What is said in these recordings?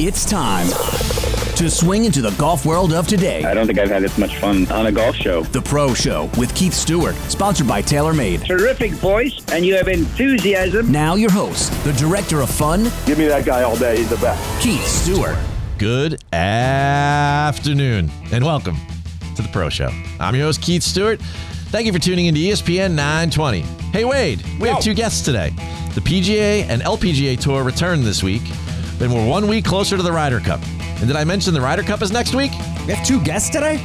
It's time to swing into the golf world of today. I don't think I've had this much fun on a golf show. The Pro Show with Keith Stewart, sponsored by TaylorMade. Terrific voice, and you have enthusiasm. Now, your host, the director of fun, Give me that guy all day. He's the best. Keith Stewart. Good afternoon and welcome to the Pro Show. I'm your host, Keith Stewart. Thank you for tuning in to ESPN 920. Hey, Wade, we have two guests today. The PGA and LPGA Tour return this week, and we're one week closer to the Ryder Cup. And did I mention the Ryder Cup is next week? We have two guests today?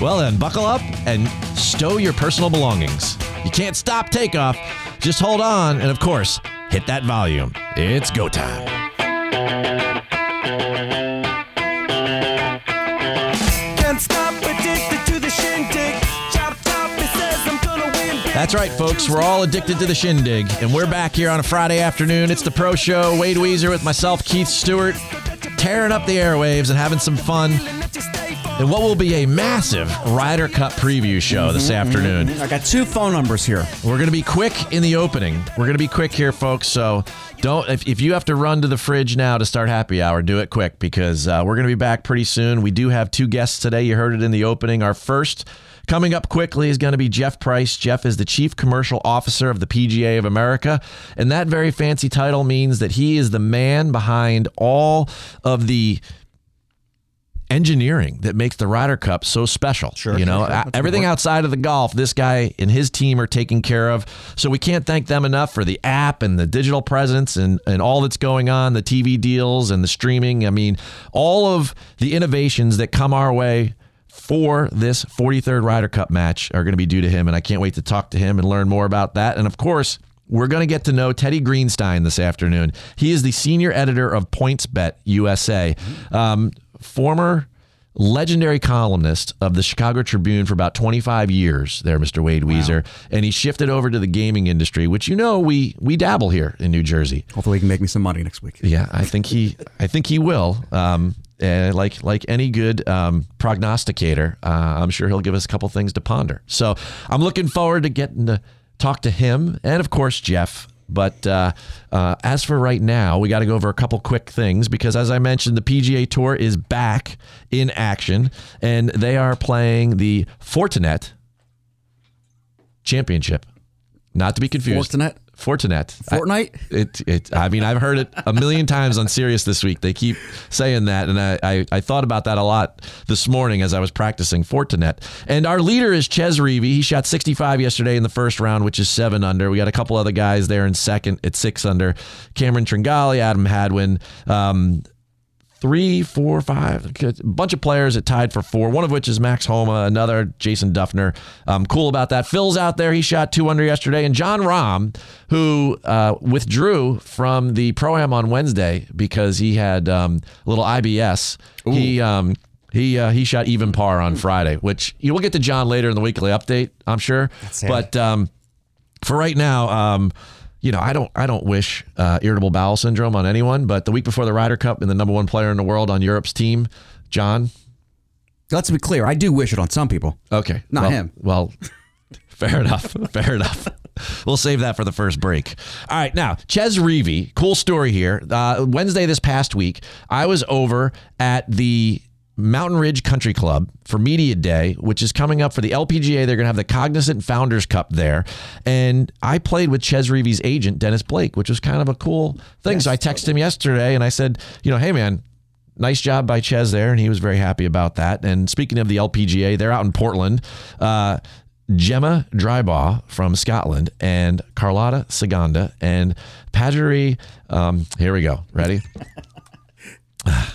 Well, then, buckle up and stow your personal belongings. You can't stop takeoff. Just hold on, and of course, hit that volume. It's go time. That's right, folks. We're all addicted to the shindig, and we're back here on a Friday afternoon. It's the Pro Show. Wade Weezer with myself, Keith Stewart, tearing up the airwaves and having some fun. And what will be a massive Ryder Cup preview show this afternoon. I got two phone numbers here. We're going to be quick in the opening. We're going to be quick here, folks. So don't, if, if you have to run to the fridge now to start happy hour, do it quick because uh, we're going to be back pretty soon. We do have two guests today. You heard it in the opening. Our first coming up quickly is going to be Jeff Price. Jeff is the Chief Commercial Officer of the PGA of America. And that very fancy title means that he is the man behind all of the engineering that makes the Ryder Cup so special. Sure, You know, sure, sure. a- That's a good everything outside of the golf, this guy and his team are taking care of. So we can't thank them enough for the app and the digital presence and, and all that's going on, the TV deals and the streaming. I mean, all of the innovations that come our way for this 43rd Ryder Cup match are going to be due to him. And I can't wait to talk to him and learn more about that. And of course, we're going to get to know Teddy Greenstein this afternoon. He is the senior editor of PointsBet USA, um, former legendary columnist of the Chicago Tribune for about 25 years there Mr. Wade Weezer and he shifted over to the gaming industry which you know we we dabble here in New Jersey. Hopefully, he can make me some money next week. Yeah, I think he I think he will. Um and like like any good um, prognosticator, uh, I'm sure he'll give us a couple things to ponder. So I'm looking forward to getting to talk to him and of course Jeff. But uh, uh, as for right now, we got to go over a couple quick things because, as I mentioned, the PGA Tour is back in action and they are playing the Fortinet Championship. Not to be confused. Fortinet? Fortinet. I- Fortnite? it, it, I mean, I've heard it a million times on Sirius this week. They keep saying that. And I, I, I thought about that a lot this morning as I was practicing Fortinet. And our leader is Chez Reavie. He shot 65 yesterday in the first round, which is seven under. We got a couple other guys there in second at six under. Cameron Tringali, Adam Hadwin. Um, three, four, five, a bunch of players that tied for four, one of which is Max Homa, another Jason Dufner. Um, cool about that. Phil's out there. He shot two under yesterday. And Jon Rahm, who uh, withdrew from the Pro Am on Wednesday because he had um, a little IBS. He. Um, he uh, he shot even par on Friday, which you will get to John later in the weekly update, I'm sure. But um, for right now, um, you know, I don't I don't wish uh, irritable bowel syndrome on anyone. But the week before the Ryder Cup and the number one player in the world on Europe's team, Jon. Let's be clear. I do wish it on some people. Okay, Not well- him. Well, fair enough. Fair enough. We'll save that for the first break. All right, now Chez Reavie, cool story here. Uh, Wednesday this past week, I was over at the Mountain Ridge Country Club for Media Day, which is coming up for the LPGA. They're going to have the Cognizant Founders Cup there. And I played with Chez Reavie's agent, Dennis Blake, which was kind of a cool thing. so I texted him yesterday and I said, you know, hey, man, nice job by Chez there. And he was very happy about that. And speaking of the LPGA, they're out in Portland. Uh, Gemma Dryburgh from Scotland and Carlota Ciganda and Padre. Um, here we go. Ready?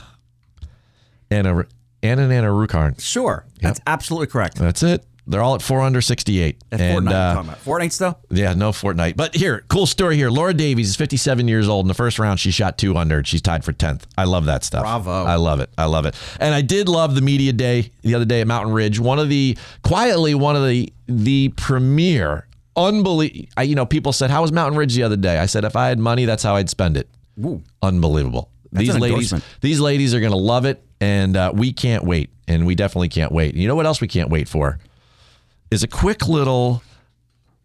Anna Anna and Anna Rukarn. Sure. That's absolutely correct. That's it. They're all at four under sixty-eight. At and Fortnite, uh, I'm talking about. Fortnite still? yeah, no Fortnite. But here, cool story here. Laura Davies is 57 years old. In the first round, she shot two under. She's tied for 10th. I love that stuff. Bravo. I love it. I love it. And I did love the media day the other day at Mountain Ridge. One of the quietly one of the the premier unbelievable. You know, people said, "How was Mountain Ridge the other day?" I said, "If I had money, that's how I'd spend it." Ooh. Unbelievable. these an ladies, these ladies are going to love it, and uh, we can't wait. And we definitely can't wait. You know what else we can't wait for? Is a quick little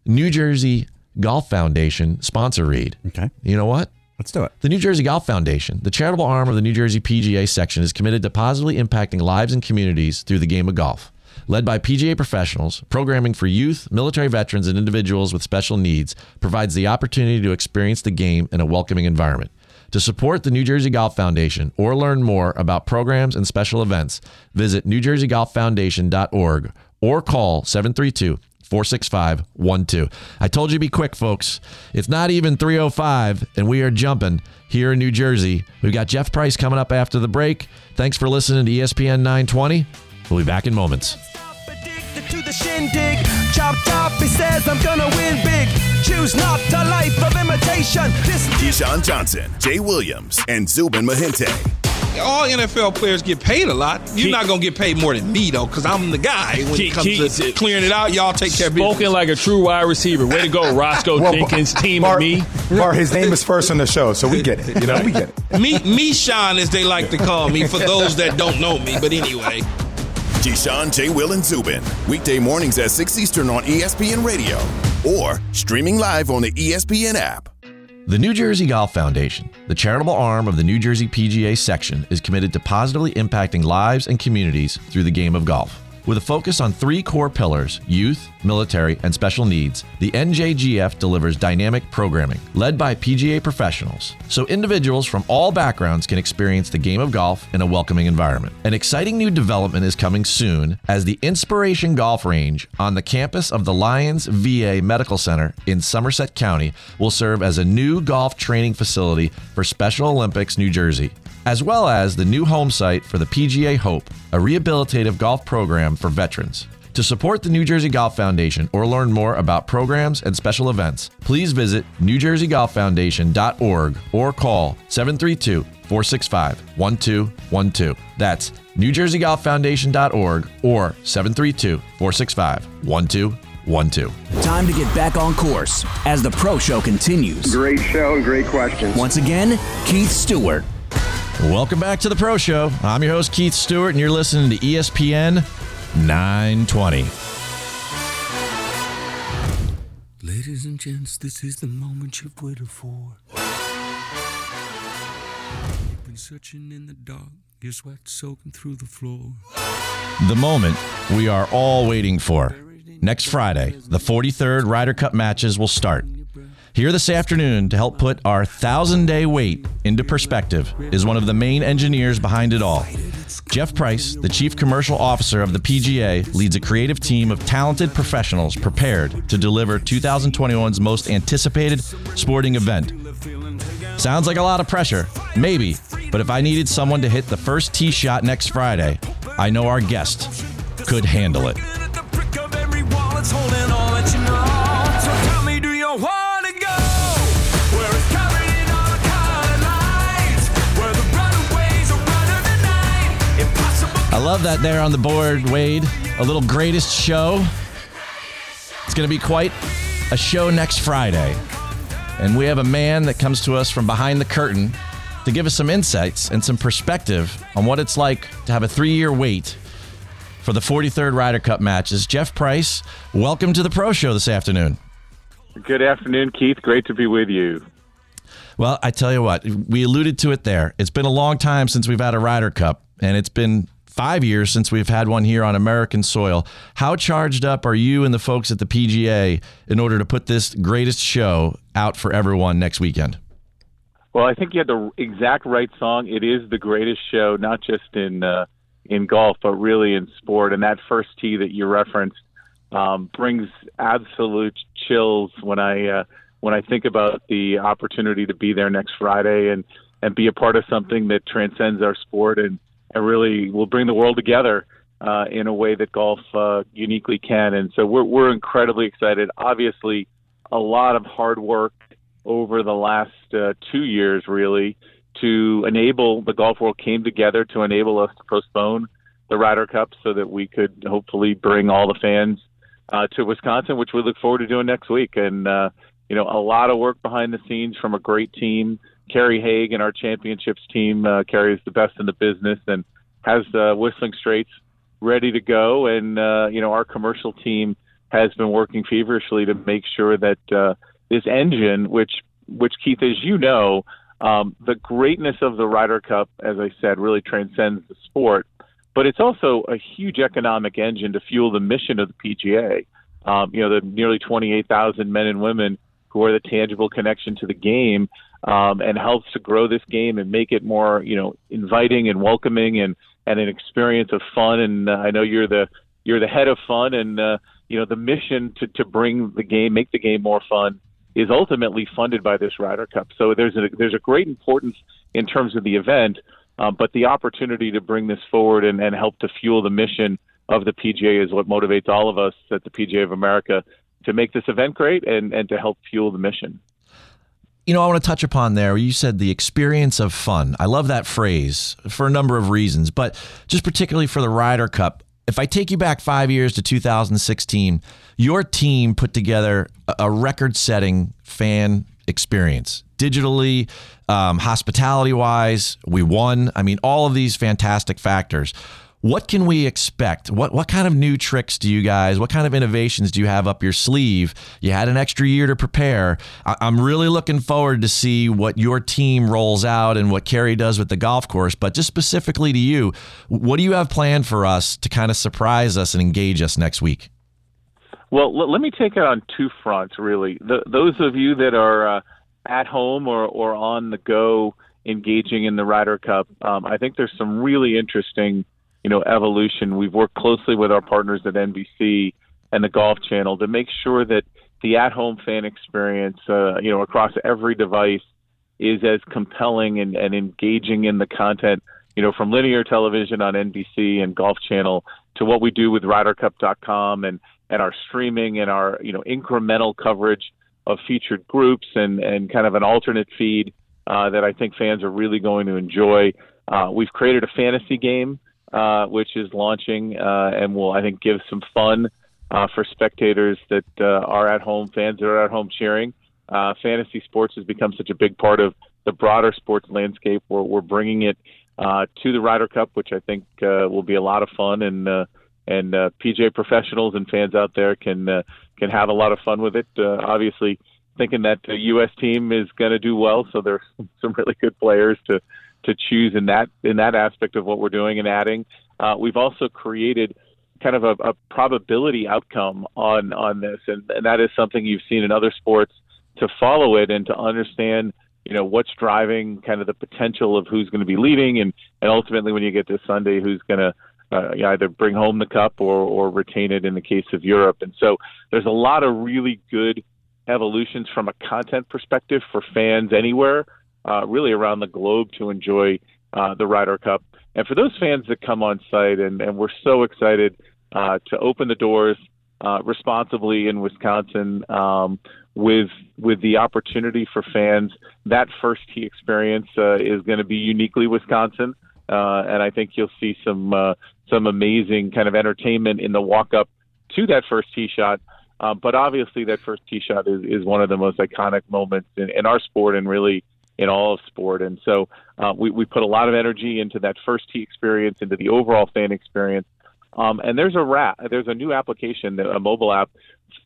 New Jersey Golf Foundation sponsor read. Okay. You know what? Let's do it. The New Jersey Golf Foundation, the charitable arm of the New Jersey PGA section, is committed to positively impacting lives and communities through the game of golf. Led by PGA professionals, programming for youth, military veterans, and individuals with special needs provides the opportunity to experience the game in a welcoming environment. To support the New Jersey Golf Foundation or learn more about programs and special events, visit newjerseygolffoundation.org or call 732 465 12. I told you to be quick, folks. It's not even 305, and we are jumping here in New Jersey. We've got Jeff Price coming up after the break. Thanks for listening to ESPN 920. We'll be back in moments. Addicted to the shindig. Chopped up, he says I'm gonna win big. Choose not a life of imitation. This Keyshawn Johnson, Jay Williams, and Zubin Mehenti. all NFL players get paid a lot. You're not gonna get paid more than me though, because I'm the guy when Key- it comes Key- to clearing it out. Y'all take care of business. Spoken like a true wide receiver. Way to go, Roscoe Well, Jenkins, team Bar, me. Bar, his name is first on the show, so we get it. You know, we get it. me, me, Sean, as they like to call me, for those that don't know me. But anyway, Keyshawn, J. Will, and Zubin. Weekday mornings at 6 Eastern on ESPN Radio or streaming live on the ESPN app. The New Jersey Golf Foundation, the charitable arm of the New Jersey PGA section, is committed to positively impacting lives and communities through the game of golf. With a focus on three core pillars youth, military, and special needs the NJGF delivers dynamic programming led by PGA professionals so individuals from all backgrounds can experience the game of golf in a welcoming environment. An exciting new development is coming soon as the Inspiration Golf Range on the campus of the Lyons VA Medical Center in Somerset County will serve as a new golf training facility for Special Olympics New Jersey as well as the new home site for the PGA Hope, a rehabilitative golf program for veterans. To support the New Jersey Golf Foundation or learn more about programs and special events, please visit newjerseygolffoundation.org or call 732 465 1212. That's newjerseygolffoundation.org or 732 465 1212. Time to get back on course as the Pro Show continues. Great show and great questions. Once again, Keith Stewart. Welcome back to the Pro Show. I'm your host, Keith Stewart, and you're listening to ESPN 920. Ladies and gents, this is the moment you've waited for. You've been searching in the dark, your sweat soaking through the floor. The moment we are all waiting for. Next Friday, the 43rd Ryder Cup matches will start. Here this afternoon to help put our thousand day wait into perspective is one of the main engineers behind it all. Jeff Price, the chief commercial officer of the PGA, leads a creative team of talented professionals prepared to deliver 2021's most anticipated sporting event. Sounds like a lot of pressure, maybe, but if I needed someone to hit the first tee shot next Friday, I know our guest could handle it. I love that there on the board, Wade. A little greatest show. It's going to be quite a show next Friday. And we have a man that comes to us from behind the curtain to give us some insights and some perspective on what it's like to have a three year wait for the 43rd Ryder Cup matches. Jeff Price, welcome to the Pro Show this afternoon. Good afternoon, Keith. Great to be with you. Well, I tell you what, we alluded to it there. It's been a long time since we've had a Ryder Cup, and it's been five years since we've had one here on American soil. How charged up are you and the folks at the PGA in order to put this greatest show out for everyone next weekend? Well, I think you had the exact right song. It is the greatest show, not just in uh, in golf, but really in sport. And that first tee that you referenced um, brings absolute chills when I uh, when I think about the opportunity to be there next Friday and and be a part of something that transcends our sport and and really will bring the world together uh, in a way that golf uh, uniquely can. And so we're we're incredibly excited. Obviously, a lot of hard work over the last uh, two years, really, to enable the golf world came together to enable us to postpone the Ryder Cup so that we could hopefully bring all the fans uh, to Wisconsin, which we look forward to doing next week. And uh, you know, a lot of work behind the scenes from a great team. Kerry Haigh and our championships team. Uh, is the best in the business and has uh, Whistling Straits ready to go. And uh, you know, our commercial team has been working feverishly to make sure that uh, this engine, which which Keith, as you know, um, the greatness of the Ryder Cup, as I said, really transcends the sport, but it's also a huge economic engine to fuel the mission of the PGA. Um, you know, the nearly 28,000 men and women who are the tangible connection to the game um, and helps to grow this game and make it more, you know, inviting and welcoming and, and an experience of fun. And uh, I know you're the you're the head of fun, and uh, you know the mission to to bring the game, make the game more fun, is ultimately funded by this Ryder Cup. So there's a there's a great importance in terms of the event, um, but the opportunity to bring this forward and, and help to fuel the mission of the PGA is what motivates all of us at the PGA of America to make this event great and, and to help fuel the mission. You know, I want to touch upon there. You said the experience of fun. I love that phrase for a number of reasons, but just particularly for the Ryder Cup. If I take you back five years to 2016, your team put together a record setting fan experience digitally, um, hospitality wise. We won. I mean, all of these fantastic factors. What can we expect? What what kind of new tricks do you guys? What kind of innovations do you have up your sleeve? You had an extra year to prepare. I, I'm really looking forward to see what your team rolls out and what Kerry does with the golf course. But just specifically to you, what do you have planned for us to kind of surprise us and engage us next week? Well, l- let me take it on two fronts, really. The, those of you that are uh, at home or, or on the go engaging in the Ryder Cup, um, I think there's some really interesting, you know, evolution. We've worked closely with our partners at NBC and the Golf Channel to make sure that the at-home fan experience, uh, you know, across every device is as compelling and, and engaging in the content, you know, from linear television on NBC and Golf Channel to what we do with RyderCup.com and and our streaming and our you know incremental coverage of featured groups and and kind of an alternate feed uh, that I think fans are really going to enjoy. Uh, we've created a fantasy game uh, which is launching uh, and will I think give some fun uh, for spectators that uh, are at home, fans that are at home cheering. Uh, fantasy sports has become such a big part of the broader sports landscape. We're, we're bringing it uh, to the Ryder Cup, which I think uh, will be a lot of fun, and uh, and uh, PJ professionals and fans out there can uh, can have a lot of fun with it. Uh, obviously, thinking that the U.S. team is going to do well, so there's some really good players to to choose in that in that aspect of what we're doing and adding. Uh, we've also created kind of a, a probability outcome on on this, and, and that is something you've seen in other sports to follow it and to understand you know what's driving kind of the potential of who's going to be leading and and ultimately when you get to Sunday who's going to uh, either bring home the cup or or retain it in the case of Europe and so there's a lot of really good evolutions from a content perspective for fans anywhere uh, really around the globe to enjoy uh, the Ryder Cup and for those fans that come on site and and we're so excited uh, to open the doors uh, responsibly in Wisconsin um, with with the opportunity for fans. That first tee experience uh, is going to be uniquely Wisconsin, uh, and I think you'll see some uh, some amazing kind of entertainment in the walk up to that first tee shot. Uh, but obviously, that first tee shot is, is one of the most iconic moments in, in our sport and really in all of sport. And so uh, we, we put a lot of energy into that first tee experience, into the overall fan experience. Um, and there's a rat, there's a new application, a mobile app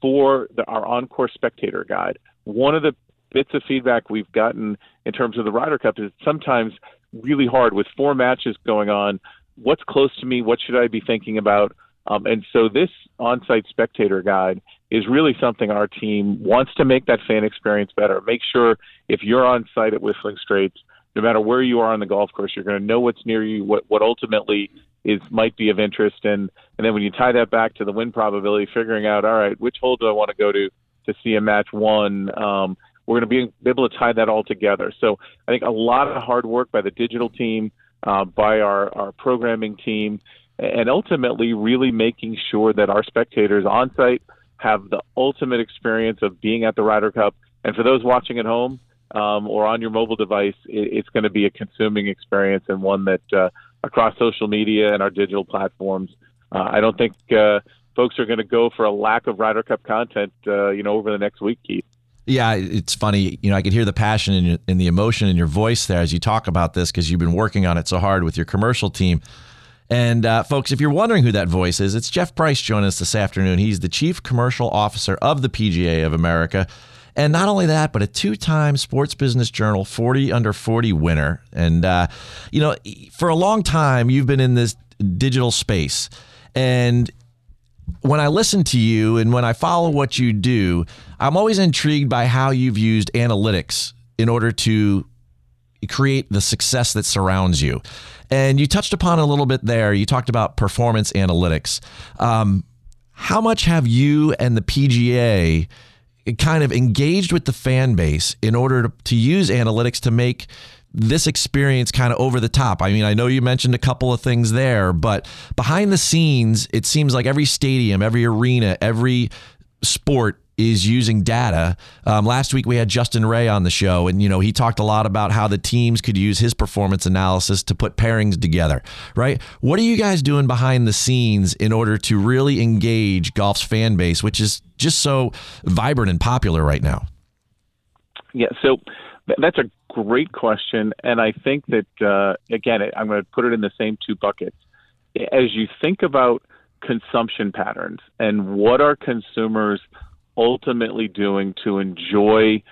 for the, our Encore Spectator Guide. One of the bits of feedback we've gotten in terms of the Ryder Cup is sometimes really hard with four matches going on. What's close to me? What should I be thinking about? Um, and so this on-site spectator guide is really something our team wants to make that fan experience better. Make sure if you're on site at Whistling Straits, no matter where you are on the golf course, you're going to know what's near you, what what ultimately is might be of interest, and and then when you tie that back to the win probability, figuring out all right, which hole do I want to go to to see a match won. Um, we're going to be able to tie that all together. So I think a lot of hard work by the digital team, uh, by our our programming team, and ultimately really making sure that our spectators on site have the ultimate experience of being at the Ryder Cup. And for those watching at home um, or on your mobile device, it, it's going to be a consuming experience and one that uh, across social media and our digital platforms, uh, I don't think uh, folks are going to go for a lack of Ryder Cup content, uh, you know, over the next week, Keith. Yeah, it's funny. You know, I could hear the passion and and the emotion in your voice there as you talk about this because you've been working on it so hard with your commercial team. And uh, folks, if you're wondering who that voice is, it's Jeff Price joining us this afternoon. He's the Chief Commercial Officer of the PGA of America. And not only that, but a two time Sports Business Journal 40 under 40 winner. And, uh, you know, for a long time, you've been in this digital space. And when I listen to you and when I follow what you do, I'm always intrigued by how you've used analytics in order to create the success that surrounds you. And you touched upon a little bit there. You talked about performance analytics. Um, how much have you and the PGA kind of engaged with the fan base in order to, to use analytics to make this experience kind of over the top. I mean, I know you mentioned a couple of things there, but behind the scenes, it seems like every stadium, every arena, every sport is using data. Um, last week we had Justin Ray on the show, and you know he talked a lot about how the teams could use his performance analysis to put pairings together. Right? What are you guys doing behind the scenes in order to really engage golf's fan base, which is just so vibrant and popular right now? Yeah, so that's a great question, and I think that uh, again, I'm going to put it in the same two buckets. As you think about consumption patterns and what are consumers ultimately doing to enjoy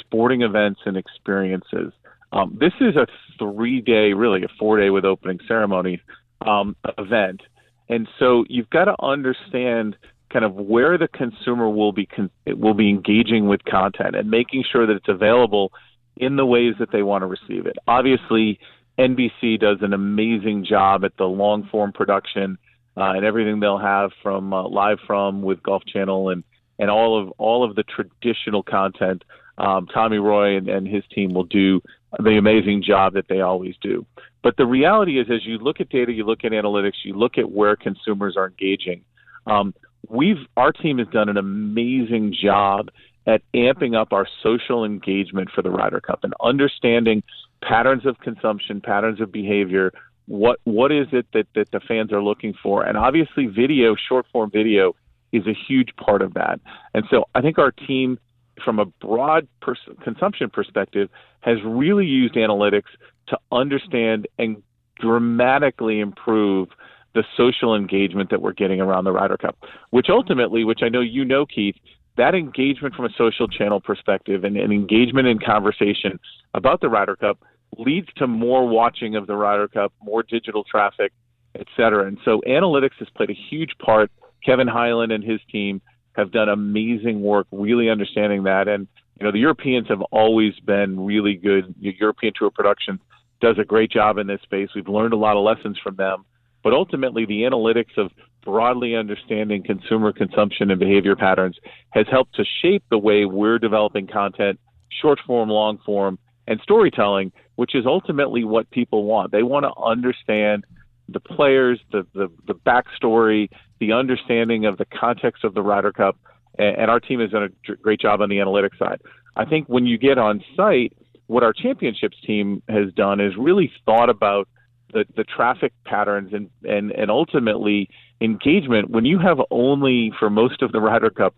sporting events and experiences, um, this is a three-day, really a four-day with opening ceremony um, event, and so you've got to understand kind of where the consumer will be con- will be engaging with content and making sure that it's available in the ways that they want to receive it. Obviously, NBC does an amazing job at the long form production uh, and everything they'll have from uh, live from with Golf Channel and and all of all of the traditional content. Um, Tommy Roy and, and his team will do the amazing job that they always do. But the reality is, as you look at data, you look at analytics, you look at where consumers are engaging. Um, we've our team has done an amazing job at amping up our social engagement for the Ryder Cup and understanding patterns of consumption, patterns of behavior. What what is it that, that the fans are looking for? And obviously, video, short form video, is a huge part of that. And so, I think our team, from a broad pers- consumption perspective, has really used analytics to understand and dramatically improve the social engagement that we're getting around the Ryder Cup, which ultimately, which I know you know, Keith, that engagement from a social channel perspective and, and engagement in conversation about the Ryder Cup leads to more watching of the Ryder Cup, more digital traffic, et cetera. And so analytics has played a huge part. Kevin Highland and his team have done amazing work really understanding that. And, you know, the Europeans have always been really good. European Tour Productions does a great job in this space. We've learned a lot of lessons from them. But ultimately, the analytics of broadly understanding consumer consumption and behavior patterns has helped to shape the way we're developing content, short form, long form, and storytelling, which is ultimately what people want. They want to understand the players, the, the, the backstory, the understanding of the context of the Ryder Cup. And, and our team has done a great job on the analytics side. I think when you get on site, what our championships team has done is really thought about the, the traffic patterns and, and, and ultimately engagement when you have only for most of the Ryder Cup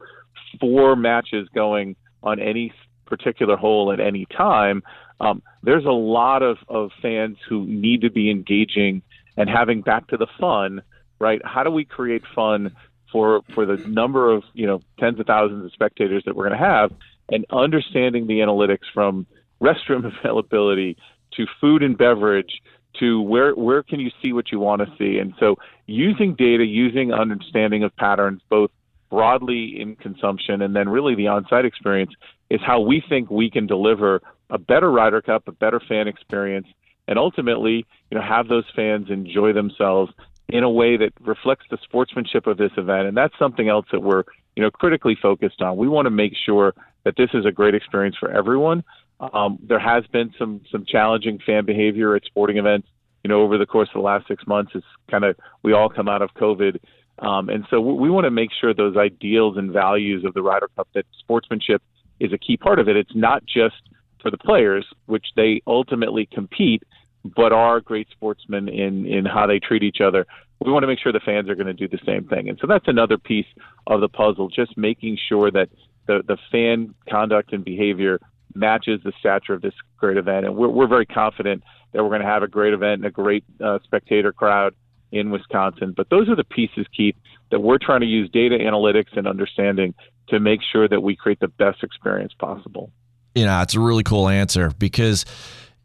four matches going on any particular hole at any time, um, there's a lot of, of fans who need to be engaging and having back to the fun, right? How do we create fun for for the number of you know tens of thousands of spectators that we're going to have, and understanding the analytics from restroom availability to food and beverage to where where can you see what you want to see and so using data using understanding of patterns both broadly in consumption and then really the on-site experience is how we think we can deliver a better Ryder Cup, a better fan experience, and ultimately, you know, have those fans enjoy themselves in a way that reflects the sportsmanship of this event. And that's something else that we're, you know, critically focused on. We want to make sure that this is a great experience for everyone. Um, there has been some some challenging fan behavior at sporting events, you know, over the course of the last six months. It's kind of we all come out of COVID, um, and so we, we want to make sure those ideals and values of the Ryder Cup that sportsmanship is a key part of it. It's not just for the players, which they ultimately compete, but are great sportsmen in in how they treat each other. We want to make sure the fans are going to do the same thing, and so that's another piece of the puzzle. Just making sure that the the fan conduct and behavior matches the stature of this great event, and we're we're very confident that we're going to have a great event and a great uh, spectator crowd in Wisconsin. But those are the pieces, Keith, that we're trying to use data analytics and understanding to make sure that we create the best experience possible. You know, it's a really cool answer because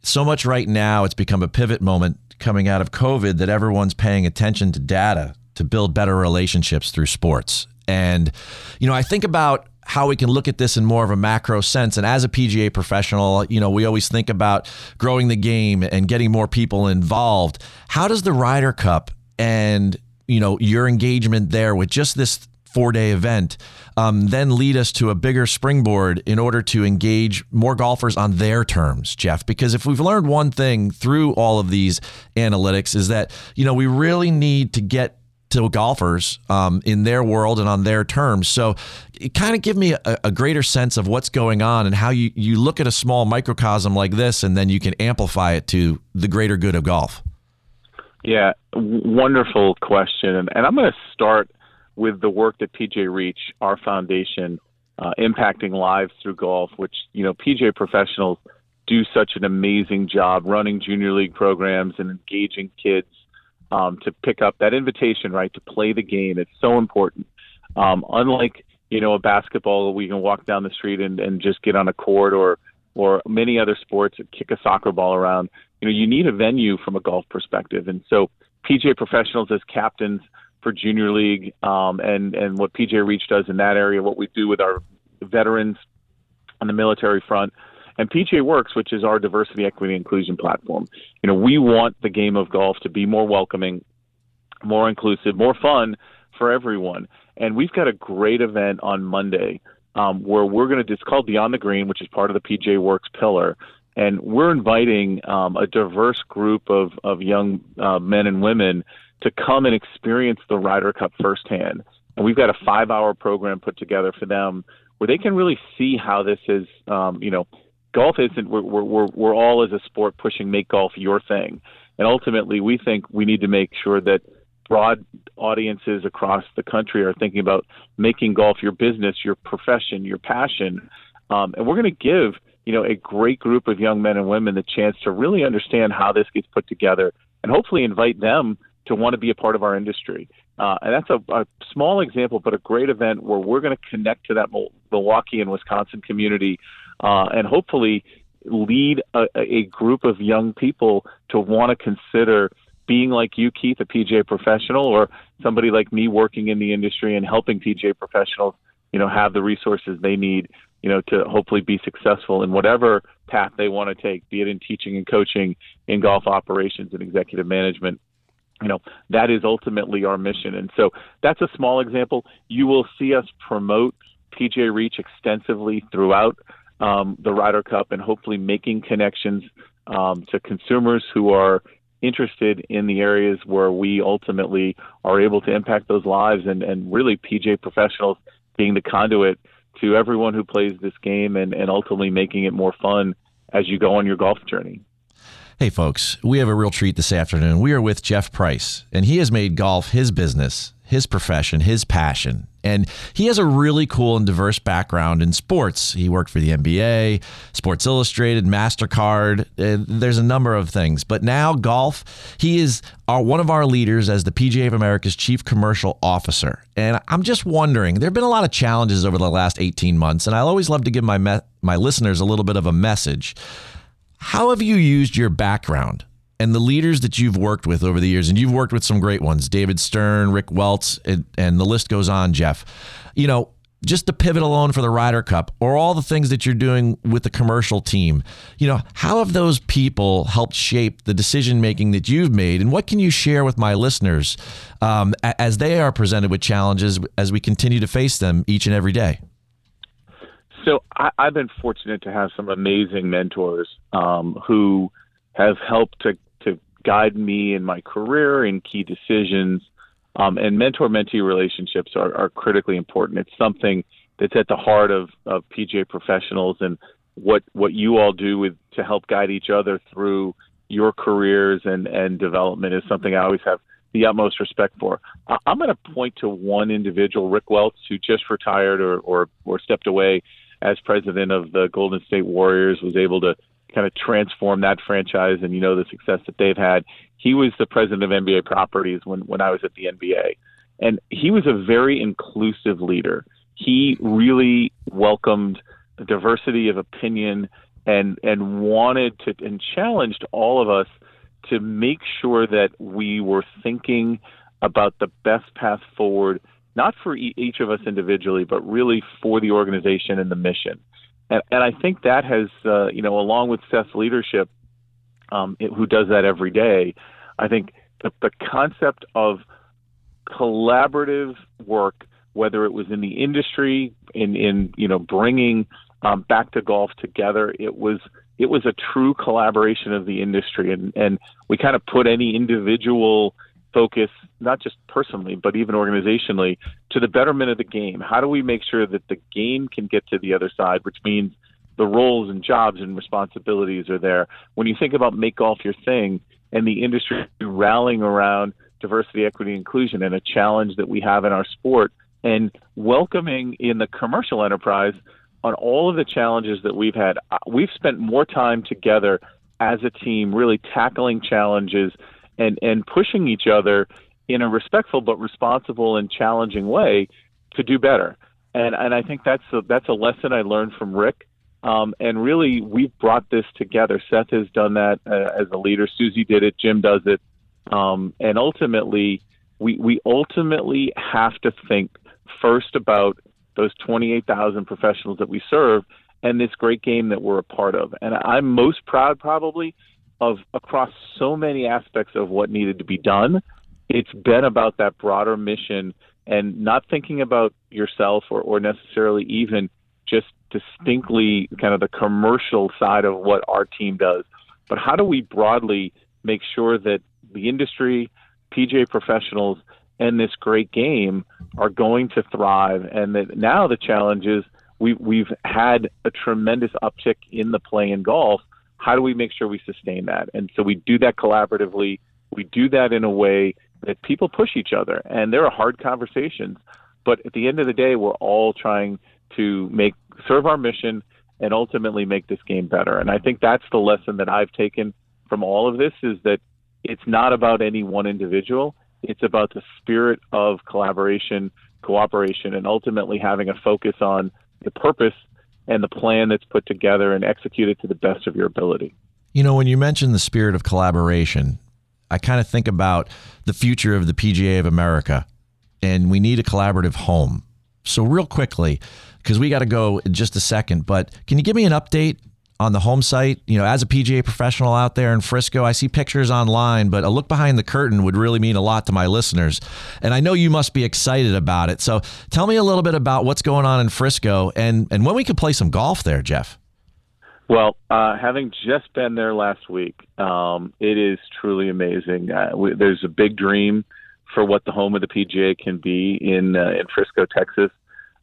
so much right now it's become a pivot moment coming out of COVID that everyone's paying attention to data to build better relationships through sports. And, you know, I think about how we can look at this in more of a macro sense. And as a PGA professional, you know, we always think about growing the game and getting more people involved. How does the Ryder Cup and, you know, your engagement there with just this four day event um, then lead us to a bigger springboard in order to engage more golfers on their terms, Jeff? Because if we've learned one thing through all of these analytics is that, you know, we really need to get to golfers um, in their world and on their terms. So, it kind of give me a, a, greater sense of what's going on and how you, you look at a small microcosm like this and then you can amplify it to the greater good of golf. Yeah, wonderful question. And, and I'm going to start with the work that PGA Reach, our foundation, uh, impacting lives through golf, which, you know, PGA professionals do such an amazing job running junior league programs and engaging kids um, to pick up that invitation, right, to play the game. It's so important. Um, unlike, you know, a basketball, we can walk down the street and, and just get on a court or, or many other sports, kick a soccer ball around. You know, you need a venue from a golf perspective. And so PGA professionals as captains for junior league um, and, and what PGA Reach does in that area, what we do with our veterans on the military front, and PGA Works, which is our diversity, equity, inclusion platform. You know, we want the game of golf to be more welcoming, more inclusive, more fun for everyone. And we've got a great event on Monday um, where we're going to. It's called Beyond the Green, which is part of the PGA Works pillar. And we're inviting um, a diverse group of, of young uh, men and women to come and experience the Ryder Cup firsthand. And we've got a five hour program put together for them where they can really see how this is, um, you know, golf isn't, we're, we're, we're all as a sport pushing make golf your thing. And ultimately, we think we need to make sure that broad audiences across the country are thinking about making golf your business, your profession, your passion. Um, and we're going to give, you know, a great group of young men and women the chance to really understand how this gets put together and hopefully invite them to want to be a part of our industry. Uh, and that's a, a small example, but a great event where we're going to connect to that Milwaukee and Wisconsin community uh, and hopefully lead a, a group of young people to want to consider being like you, Keith, a PGA professional, or somebody like me working in the industry and helping PGA professionals, you know, have the resources they need, you know, to hopefully be successful in whatever path they want to take, be it in teaching and coaching, in golf operations and executive management. You know, that is ultimately our mission. And so that's a small example. You will see us promote PGA Reach extensively throughout um, the Ryder Cup and hopefully making connections um, to consumers who are interested in the areas where we ultimately are able to impact those lives and, and really PJ professionals being the conduit to everyone who plays this game and, and ultimately making it more fun as you go on your golf journey. Hey, folks, we have a real treat this afternoon. We are with Jeff Price, and he has made golf his business, his profession, his passion. And he has a really cool and diverse background in sports. He worked for the NBA, Sports Illustrated, MasterCard. Uh, there's a number of things. But now, golf, he is our, one of our leaders as the PGA of America's chief commercial officer. And I'm just wondering there have been a lot of challenges over the last 18 months, and I always love to give my, me- my listeners a little bit of a message. How have you used your background and the leaders that you've worked with over the years, and you've worked with some great ones, David Stern, Rick Welts, and, and the list goes on, Jeff. You know, just the pivot alone for the Ryder Cup or all the things that you're doing with the commercial team, you know, how have those people helped shape the decision making that you've made? And what can you share with my listeners um, as they are presented with challenges as we continue to face them each and every day? So I, I've been fortunate to have some amazing mentors um, who have helped to, to guide me in my career in key decisions. Um, and mentor mentee relationships are, are critically important. It's something that's at the heart of, of PGA professionals and what what you all do with to help guide each other through your careers and, and development is something I always have the utmost respect for. I'm going to point to one individual, Rick Welts, who just retired or, or, or stepped away as president of the Golden State Warriors, was able to kind of transform that franchise and you know the success that they've had. He was the president of NBA properties when when I was at the NBA. And he was a very inclusive leader. he really welcomed diversity of opinion and and wanted to and challenged all of us to make sure that we were thinking about the best path forward, not for e- each of us individually, but really for the organization and the mission. And, and I think that has, uh, you know, along with Seth's leadership, um, it, who does that every day, I think the, the concept of collaborative work, whether it was in the industry, in in you know bringing um, back to golf together, it was it was a true collaboration of the industry, and and we kind of put any individual focus, not just personally, but even organizationally, to the betterment of the game. How do we make sure that the game can get to the other side, which means the roles and jobs and responsibilities are there. When you think about make golf your thing and the industry rallying around diversity, equity, inclusion, and a challenge that we have in our sport, and welcoming in the commercial enterprise on all of the challenges that we've had. Uh, We've spent more time together as a team, really tackling challenges and and pushing each other in a respectful but responsible and challenging way to do better. And and I think that's a, that's a lesson I learned from Rick. Um, and really, we've brought this together. Seth has done that uh, as a leader. Susie did it. Jim does it. Um, and ultimately, we we ultimately have to think first about those 28,000 professionals that we serve and this great game that we're a part of. And I'm most proud, probably, of across so many aspects of what needed to be done. It's been about that broader mission and not thinking about yourself or, or necessarily even just distinctly kind of the commercial side of what our team does. But how do we broadly make sure that the industry, PGA professionals, and this great game are going to thrive? And that now the challenge is we, we've had a tremendous uptick in the play in golf. How do we make sure we sustain that? And so we do that collaboratively. We do that in a way that people push each other. And there are hard conversations. But at the end of the day, we're all trying to make serve our mission and ultimately make this game better. And I think that's the lesson that I've taken from all of this is that it's not about any one individual. It's about the spirit of collaboration, cooperation, and ultimately having a focus on the purpose and the plan that's put together and executed to the best of your ability. You know, when you mention the spirit of collaboration, I kind of think about the future of the PGA of America, and we need a collaborative home. So, real quickly, because we got to go in just a second, but can you give me an update on the home site? You know, as a PGA professional out there in Frisco, I see pictures online, but a look behind the curtain would really mean a lot to my listeners. And I know you must be excited about it. So, tell me a little bit about what's going on in Frisco and, and when we could play some golf there, Jeff. Well, uh, having just been there last week, um, it is truly amazing. Uh, we, there's a big dream for what the home of the PGA can be in uh, in Frisco, Texas.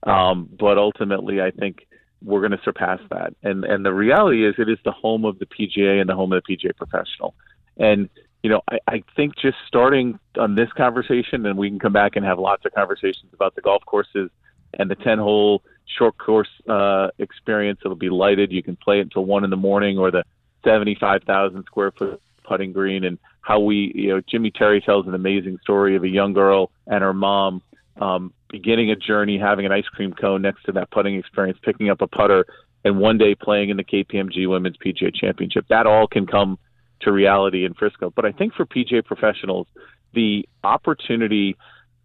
Um, but ultimately, I think we're going to surpass that. And and the reality is, it is the home of the PGA and the home of the PGA professional. And you know, I, I think just starting on this conversation, and we can come back and have lots of conversations about the golf courses and the ten hole short course uh, experience. It'll be lighted. You can play it until one in the morning, or the seventy-five thousand square foot putting green, and how we, you know, Jimmy Terry tells an amazing story of a young girl and her mom um, beginning a journey, having an ice cream cone next to that putting experience, picking up a putter, and one day playing in the KPMG Women's PGA Championship. That all can come to reality in Frisco. But I think for PGA professionals, the opportunity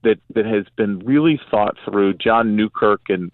that that has been really thought through, John Newkirk and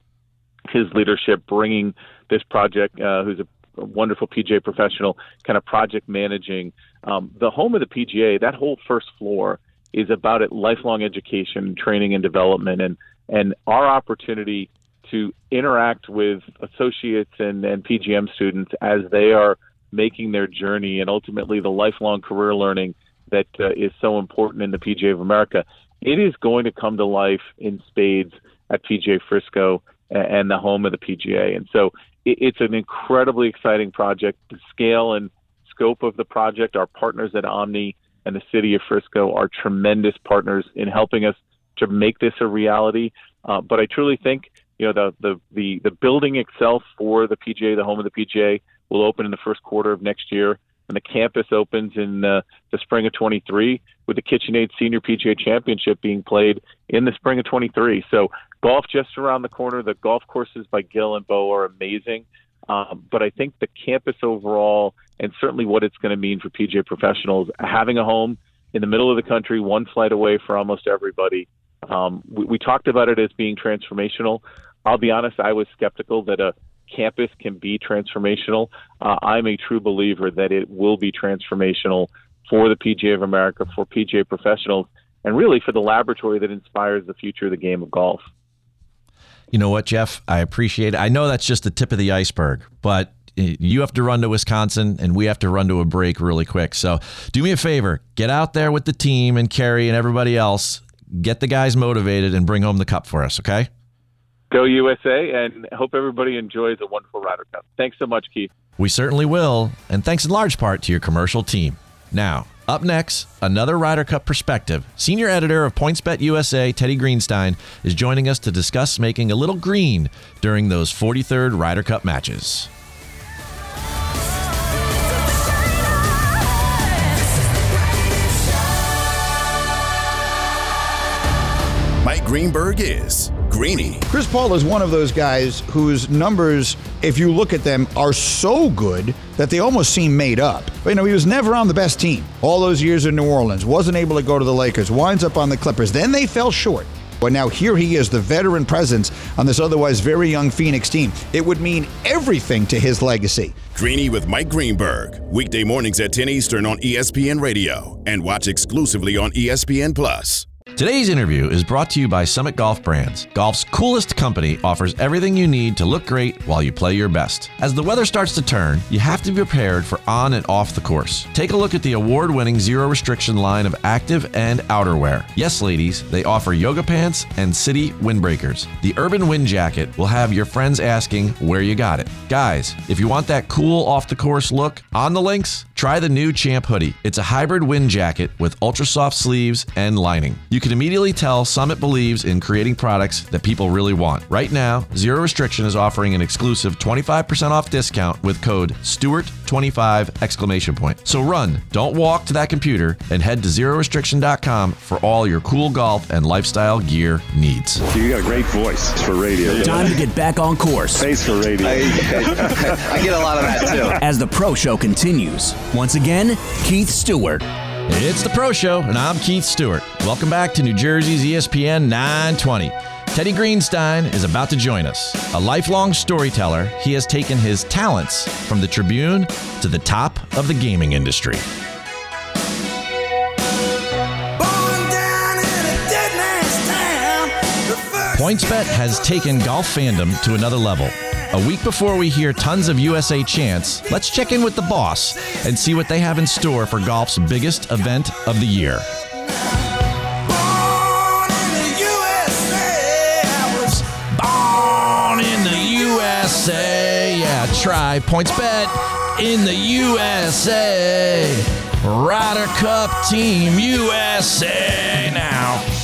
his leadership bringing this project, uh, who's a a wonderful PGA professional, kind of project managing. Um, the home of the PGA, that whole first floor is about it lifelong education, training, and development, and and our opportunity to interact with associates and, and PGM students as they are making their journey, and ultimately the lifelong career learning that uh, is so important in the PGA of America. It is going to come to life in spades at PGA Frisco and the home of the PGA, and so it's an incredibly exciting project. The scale and scope of the project, our partners at Omni and the city of Frisco are tremendous partners in helping us to make this a reality. Uh, but I truly think, you know, the, the, the, the building itself for the PGA, the home of the PGA, will open in the first quarter of next year. and the campus opens in uh, the spring of 23 with the KitchenAid Senior PGA Championship being played in the spring of 23. So golf just around the corner. The golf courses by Gil and Beau are amazing. Um, but I think the campus overall, and certainly what it's going to mean for PGA professionals, having a home in the middle of the country, one flight away for almost everybody. Um, we, we talked about it as being transformational. I'll be honest, I was skeptical that a campus can be transformational. Uh, I'm a true believer that it will be transformational for the PGA of America, for PGA professionals, and really for the laboratory that inspires the future of the game of golf. You know what, Jeff? I appreciate it. I know that's just the tip of the iceberg, but you have to run to Wisconsin and we have to run to a break really quick. So do me a favor get out there with the team and Kerry and everybody else. Get the guys motivated and bring home the cup for us, okay? Go USA, and hope everybody enjoys a wonderful Ryder Cup. Thanks so much, Keith. We certainly will, and thanks in large part to your commercial team. Now, up next, another Ryder Cup perspective. Senior editor of PointsBet USA, Teddy Greenstein, is joining us to discuss making a little green during those 43rd Ryder Cup matches. Mike Greenberg is Greeny. Chris Paul is one of those guys whose numbers, if you look at them, are so good that they almost seem made up. But you know, he was never on the best team. All those years in New Orleans, wasn't able to go to the Lakers, winds up on the Clippers. Then they fell short. But now here he is, the veteran presence on this otherwise very young Phoenix team. It would mean everything to his legacy. Greeny with Mike Greenberg. Weekday mornings at 10 Eastern on ESPN Radio and watch exclusively on ESPN Plus. Today's interview is brought to you by Summit Golf Brands. Golf's coolest company offers everything you need to look great while you play your best. As the weather starts to turn, you have to be prepared for on and off the course. Take a look at the award winning zero restriction line of active and outerwear. Yes, ladies, they offer yoga pants and city windbreakers. The Urban Wind Jacket will have your friends asking where you got it. Guys, if you want that cool off the course look on the links, try the new Champ hoodie. It's a hybrid wind jacket with ultra soft sleeves and lining. You can immediately tell Summit believes in creating products that people really want. Right now, Zero Restriction is offering an exclusive 25% off discount with code Stewart25 exclamation point. So run, don't walk to that computer and head to zerorestriction.com for all your cool golf and lifestyle gear needs. You got a great voice for radio. Time to get back on course. Face for radio. I get a lot of that too. As the pro show continues. Once again, Keith Stewart. It's the Pro Show, and I'm Keith Stewart. Welcome back to New Jersey's ESPN 920. Teddy Greenstein is about to join us. A lifelong storyteller, he has taken his talents from the Tribune to the top of the gaming industry. PointsBet has taken golf fandom to another level. A week before we hear tons of USA chants, let's check in with the boss and see what they have in store for golf's biggest event of the year. In the USA. Yeah, try PointsBet in the USA. Ryder Cup Team USA now.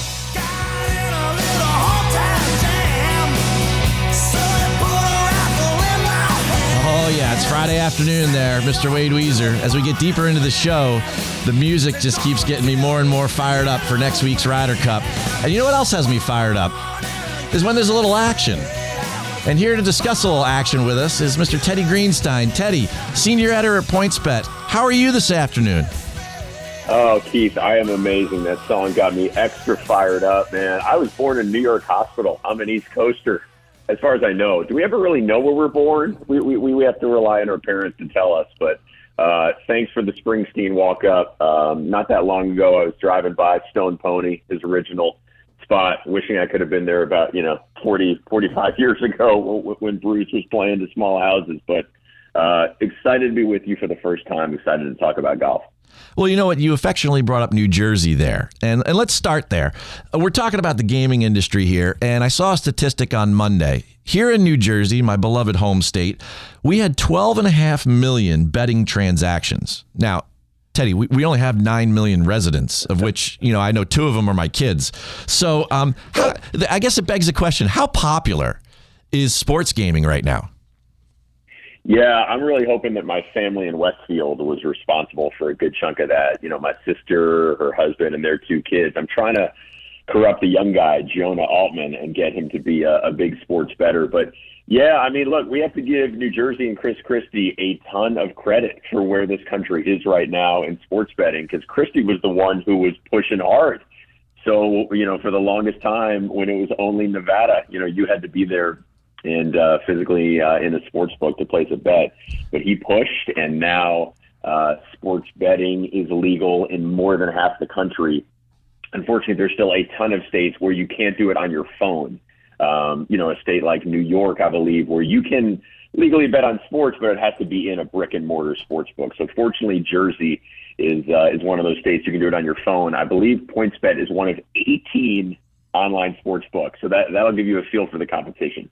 Oh, yeah, it's Friday afternoon there, Mr. Wade Weezer. As we get deeper into the show, the music just keeps getting me more and more fired up for next week's Ryder Cup. And you know what else has me fired up? Is when there's a little action. And here to discuss a little action with us is Mr. Teddy Greenstein. Teddy, senior editor at PointsBet. How are you this afternoon? Oh, Keith, I am amazing. That song got me extra fired up, man. I was born in New York Hospital. I'm an East Coaster, as far as I know. Do we ever really know where we're born? We, we, we have to rely on our parents to tell us. But uh, thanks for the Springsteen walk up. Um, not that long ago, I was driving by Stone Pony, his original spot, wishing I could have been there about, you know, 40, 45 years ago when- Bruce was playing the small houses. But uh, excited to be with you for the first time. Excited to talk about golf. Well, you know what? You affectionately brought up New Jersey there. And, and let's start there. Uh, We're talking about the gaming industry here. And I saw a statistic on Monday. Here in New Jersey, my beloved home state, we had 12.5 million betting transactions. Now, Teddy, we, we only have 9 million residents, of which, you know, I know two of them are my kids. So um, how, I guess it begs the question how popular is sports gaming right now? Yeah, I'm really hoping that my family in Westfield was responsible for a good chunk of that. You know, my sister, her husband, and their two kids. I'm trying to corrupt the young guy, Jonah Altman, and get him to be a, a big sports better. But yeah, I mean, look, we have to give New Jersey and Chris Christie a ton of credit for where this country is right now in sports betting because Christie was the one who was pushing hard. So, you know, for the longest time when it was only Nevada, you know, you had to be there and uh, physically uh, in a sports book to place a bet. But he pushed, and now uh, sports betting is legal in more than half the country. Unfortunately, there's still a ton of states where you can't do it on your phone. Um, you know, a state like New York, I believe, where you can legally bet on sports, but it has to be in a brick and mortar sports book. So, fortunately, Jersey is uh, is one of those states you can do it on your phone. I believe PointsBet is one of 18 online sports books, so that that'll give you a feel for the competition.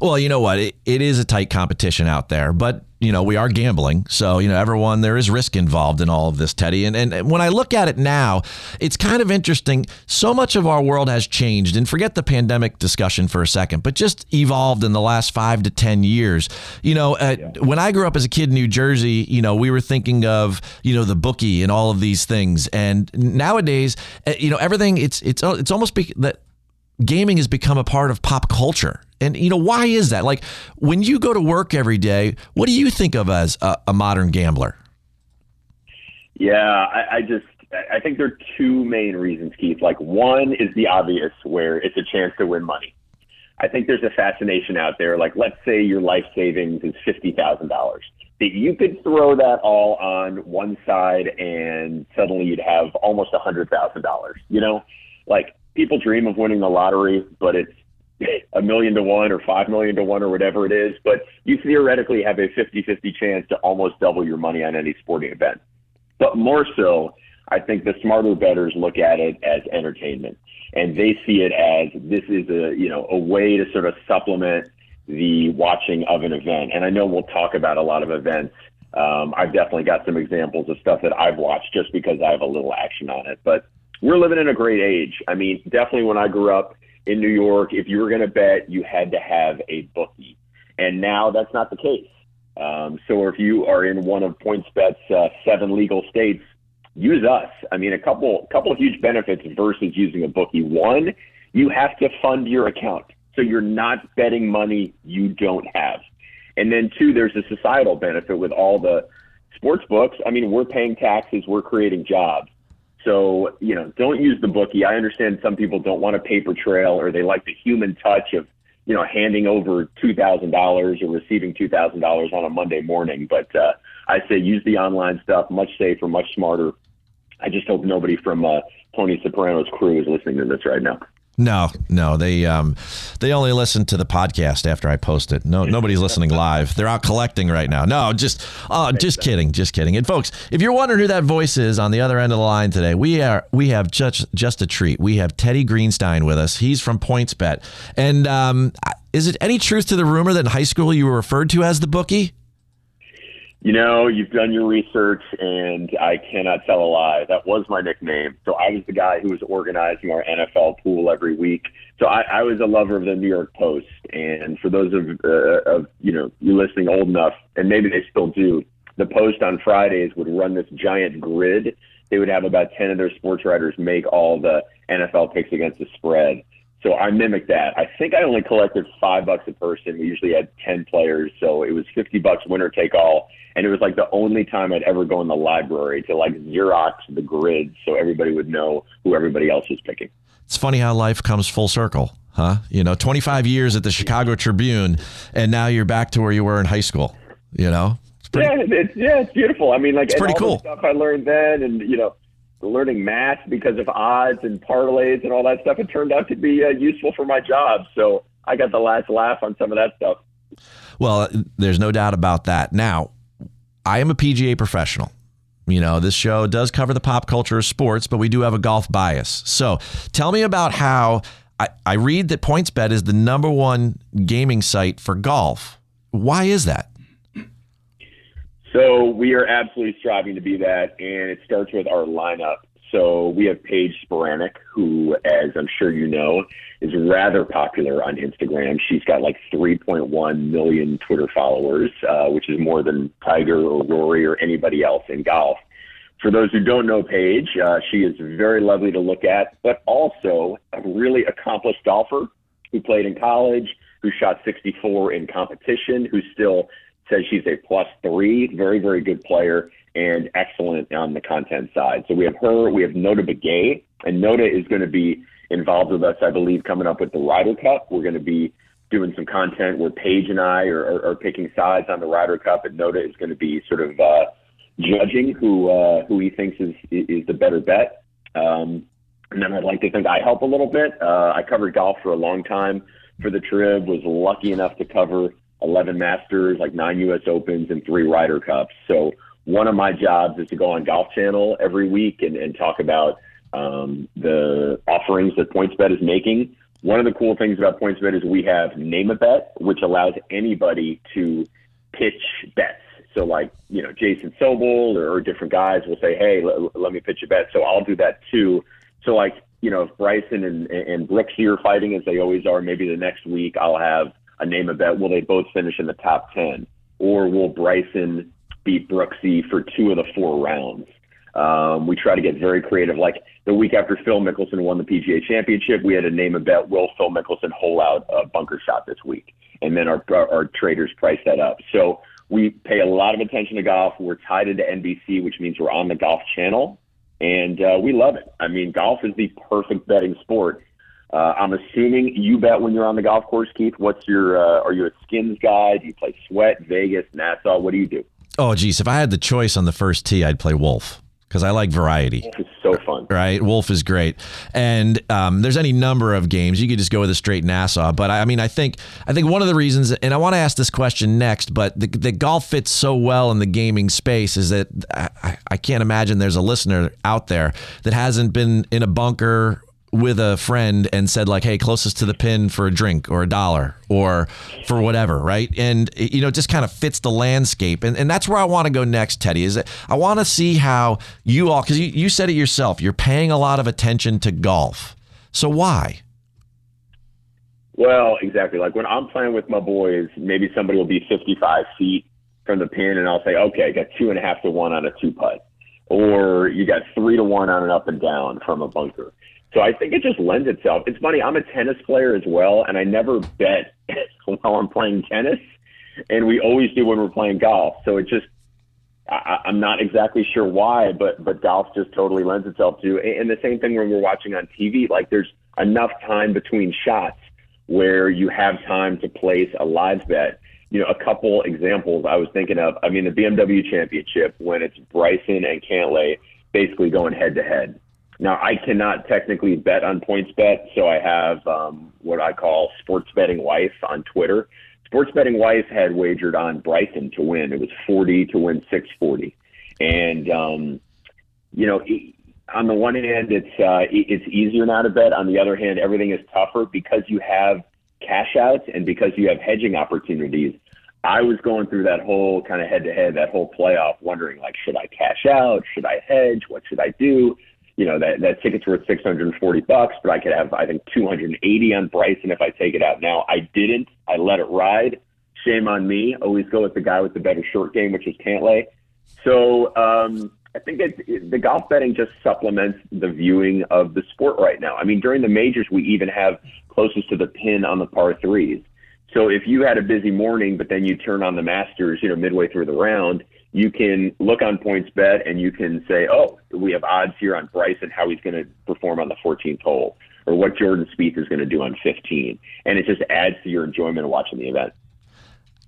Well, you know what? It, it is a tight competition out there, but you know we are gambling, so you know everyone there is risk involved in all of this, Teddy. And and when I look at it now, it's kind of interesting. So much of our world has changed, and forget the pandemic discussion for a second, but just evolved in the last five to ten years. You know, uh, when I grew up as a kid in New Jersey, you know we were thinking of you know the bookie and all of these things, and nowadays, uh, you know everything. It's it's it's almost be, that gaming has become a part of pop culture. And you know why is that? Like when you go to work every day, what do you think of as a, a modern gambler? Yeah, I, I just I think there are two main reasons, Keith. Like one is the obvious, where it's a chance to win money. I think there's a fascination out there. Like let's say your life savings is fifty thousand dollars. That you could throw that all on one side, and suddenly you'd have almost a hundred thousand dollars. You know, like people dream of winning the lottery, but it's a million to one or five million to one or whatever it is. But you theoretically have a 50 50 chance to almost double your money on any sporting event. But more so, I think the smarter bettors look at it as entertainment and they see it as this is a, you know, a way to sort of supplement the watching of an event. And I know we'll talk about a lot of events. Um, I've definitely got some examples of stuff that I've watched just because I have a little action on it. But we're living in a great age. I mean, definitely when I grew up in New York, if you were going to bet, you had to have a bookie. And now that's not the case. Um, so if you are in one of PointsBet's uh, seven legal states, use us. I mean, a couple couple of huge benefits versus using a bookie. One, you have to fund your account, so you're not betting money you don't have. And then two, there's a societal benefit with all the sports books. I mean, we're paying taxes, we're creating jobs. So, you know, don't use the bookie. I understand some people don't want a paper trail or they like the human touch of, you know, handing over $2,000 or receiving $2,000 on a Monday morning. But uh, I say use the online stuff, much safer, much smarter. I just hope nobody from uh, Tony Soprano's crew is listening to this right now. No, no, they um, they only listen to the podcast after I post it. No, nobody's listening live. They're out collecting right now. No, just uh, just kidding, just kidding. And folks, if you're wondering who that voice is on the other end of the line today, we are we have just just a treat. We have Teddy Greenstein with us. He's from PointsBet. And um, is it any truth to the rumor that in high school you were referred to as the bookie? You know, you've done your research, and I cannot tell a lie. That was my nickname. So I was the guy who was organizing our NFL pool every week. So I, I was a lover of the New York Post. And for those of, uh, of you know you listening old enough, and maybe they still do, the Post on Fridays would run this giant grid. They would have about ten of their sports writers make all the NFL picks against the spread. So I mimicked that. I think I only collected five bucks a person. We usually had ten players, so it was fifty bucks winner take all. And it was like the only time I'd ever go in the library to like Xerox the grid so everybody would know who everybody else was picking. It's funny how life comes full circle, huh? You know, 25 years at the Chicago Tribune, and now you're back to where you were in high school. You know, It's pretty, yeah, it's yeah, it's beautiful. I mean, like It's pretty all cool. The stuff I learned then, and you know, learning math because of odds and parlays and all that stuff. It turned out to be uh, useful for my job. So I got the last laugh on some of that stuff. Well, there's no doubt about that. Now, I am a PGA professional. You know, this show does cover the pop culture of sports, but we do have a golf bias. So tell me about how I, I read that PointsBet is the number one gaming site for golf. Why is that? So we are absolutely striving to be that, and it starts with our lineup. So we have Paige Spiranac, who, as I'm sure you know, is rather popular on Instagram. She's got like 3.1 million Twitter followers, uh, which is more than Tiger or Rory or anybody else in golf. For those who don't know Paige, uh, she is very lovely to look at, but also a really accomplished golfer who played in college, who shot 64 in competition, who still says she's a plus three, very, very good player and excellent on the content side. So we have her, we have Notah Begay, and Noda is going to be involved with us, I believe, coming up with the Ryder Cup. We're going to be doing some content where Paige and I are, are, are picking sides on the Ryder Cup, and Notah is going to be sort of uh, judging who uh, who he thinks is is the better bet. Um, and then I'd like to think I help a little bit. Uh, I covered golf for a long time for the Trib. Was lucky enough to cover 11 Masters, like nine U.S. Opens, and three Ryder Cups. So one of my jobs is to go on Golf Channel every week and, and talk about um, the offerings that PointsBet is making. One of the cool things about PointsBet is we have Name a Bet, which allows anybody to pitch bets. So, like, you know, Jason Sobel or, or different guys will say, hey, l- let me pitch a bet. So I'll do that too. So, like, you know, if Bryson and, and Brooksy are fighting, as they always are, maybe the next week I'll have a name a bet. Will they both finish in the top 10? Or will Bryson beat Brooksy for two of the four rounds? Um, we try to get very creative. Like the week after Phil Mickelson won the PGA Championship, we had to name a bet: Will Phil Mickelson hole out a bunker shot this week? And then our our, our traders price that up. So we pay a lot of attention to golf. We're tied into NBC, which means we're on the Golf Channel, and uh, we love it. I mean, golf is the perfect betting sport. Uh, I'm assuming you bet when you're on the golf course, Keith. What's your? Uh, are you a skins guy? Do you play Sweat, Vegas, Nassau? What do you do? Oh, geez. If I had the choice on the first tee, I'd play Wolf because I like variety. It's so fun. Right, Wolf is great, and um, there's any number of games you could just go with a straight Nassau. But I, I mean, I think I think one of the reasons, and I want to ask this question next, but the, the golf fits so well in the gaming space is that I, I can't imagine there's a listener out there that hasn't been in a bunker with a friend and said like hey closest to the pin for a drink or a dollar or for whatever right? And you know it just kind of fits the landscape. And, and that's where i want to go next teddy is that i want to see how you all because you, you said it yourself you're paying a lot of attention to golf. So why? Well, exactly. Like when I'm playing with my boys, maybe somebody will be 55 feet from the pin, and I'll say, okay, I got two and a half to one on a two putt, or you got three to one on an up and down from a bunker. So I think it just lends itself. It's funny. I'm a tennis player as well, and I never bet while I'm playing tennis, and we always do when we're playing golf. So it just I, I'm not exactly sure why, but but golf just totally lends itself to. And the same thing when we're watching on TV. Like there's enough time between shots where you have time to place a live bet. You know, a couple examples I was thinking of. I mean, the BMW Championship when it's Bryson and Cantlay basically going head to head. Now, I cannot technically bet on points bet, so I have um, what I call sports betting wife on Twitter. Sports betting wife had wagered on Bryson to win. It was 40 to win 640. And, um, you know, on the one hand, it's uh, it's easier now to bet. On the other hand, everything is tougher because you have cash outs and because you have hedging opportunities. I was going through that whole kind of head to head, that whole playoff, wondering like, should I cash out? Should I hedge? What should I do? You know, that that ticket's worth 640 bucks, but I could have I think 280 on Bryson if I take it out now. I didn't. I let it ride. Shame on me. Always go with the guy with the better short game, which is Cantlay. So um, I think it, the golf betting just supplements the viewing of the sport right now. I mean, during the majors, we even have closest to the pin on the par threes. So if you had a busy morning, but then you turn on the Masters, you know, midway through the round, you can look on points bet and you can say, oh, we have odds here on Bryson, how he's going to perform on the 14th hole, or what Jordan Spieth is going to do on 15, and it just adds to your enjoyment of watching the event.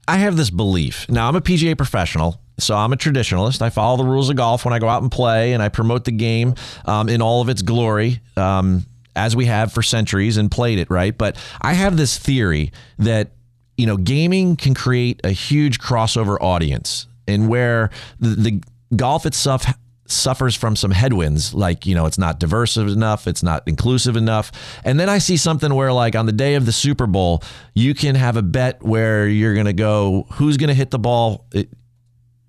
I have this belief. Now, I'm a PGA professional, so I'm a traditionalist. I follow the rules of golf when I go out and play, and I promote the game um, in all of its glory, um, as we have for centuries and played it, right? But I have this theory that, you know, gaming can create a huge crossover audience, and where the, the golf itself suffers from some headwinds like you know it's not diverse enough it's not inclusive enough and then i see something where like on the day of the super bowl you can have a bet where you're going to go who's going to hit the ball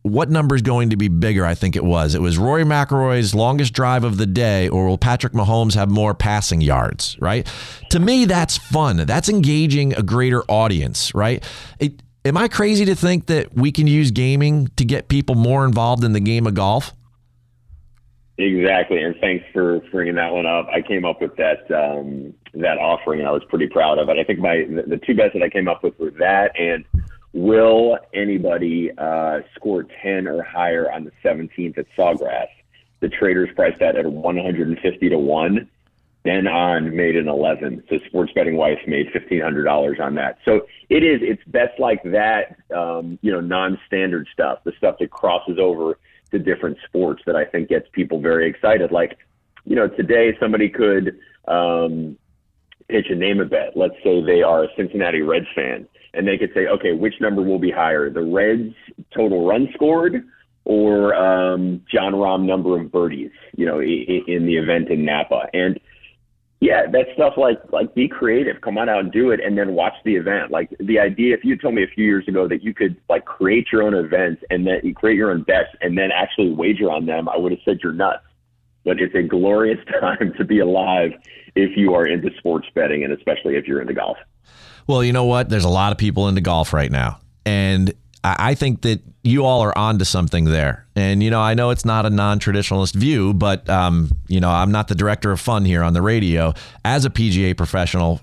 what number is going to be bigger? I think it was. It was Rory McIlroy's longest drive of the day, or will Patrick Mahomes have more passing yards? Right. To me, that's fun. That's engaging a greater audience. Right. It, am I crazy to think that we can use gaming to get people more involved in the game of golf? Exactly, and thanks for bringing that one up. I came up with that um, that offering, and I was pretty proud of it. I think my the, two bets that I came up with were that and will anybody uh, score ten or higher on the 17th at Sawgrass? The traders priced that at 150 to one. Then on made an 11. So sports betting wife made $1,500 on that. So it is, it's bets like that, um, you know, non-standard stuff, the stuff that crosses over to different sports that I think gets people very excited. Like, you know, today somebody could um, pitch a name a bet. Let's say they are a Cincinnati Reds fan, and they could say, okay, which number will be higher, the Reds total run scored or um, Jon Rahm number of birdies, you know, in, in the event in Napa. And yeah, that stuff like like be creative, come on out and do it, and then watch the event. Like the idea, if you told me a few years ago that you could like create your own events and then you create your own bets and then actually wager on them, I would have said you're nuts. But it's a glorious time to be alive if you are into sports betting and especially if you're into golf. Well, you know what? There's a lot of people into golf right now, and I think that you all are onto something there. And you know, I know it's not a non-traditionalist view, but um, you know, I'm not the director of fun here on the radio as a PGA professional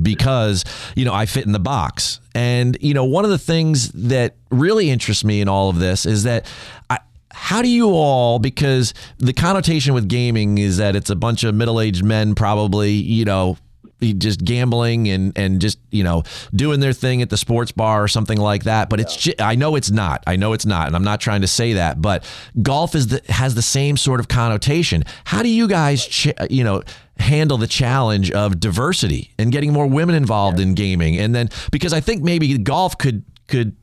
because you know I fit in the box. And you know, one of the things that really interests me in all of this is that I how do you all because the connotation with gaming is that it's a bunch of middle-aged men probably you know just gambling and and just you know doing their thing at the sports bar or something like that. But it's ju- I know it's not. I know it's not and I'm not trying to say that but golf is the has the same sort of connotation. How do you guys ch- you know handle the challenge of diversity and getting more women involved in gaming? And then because I think maybe golf could could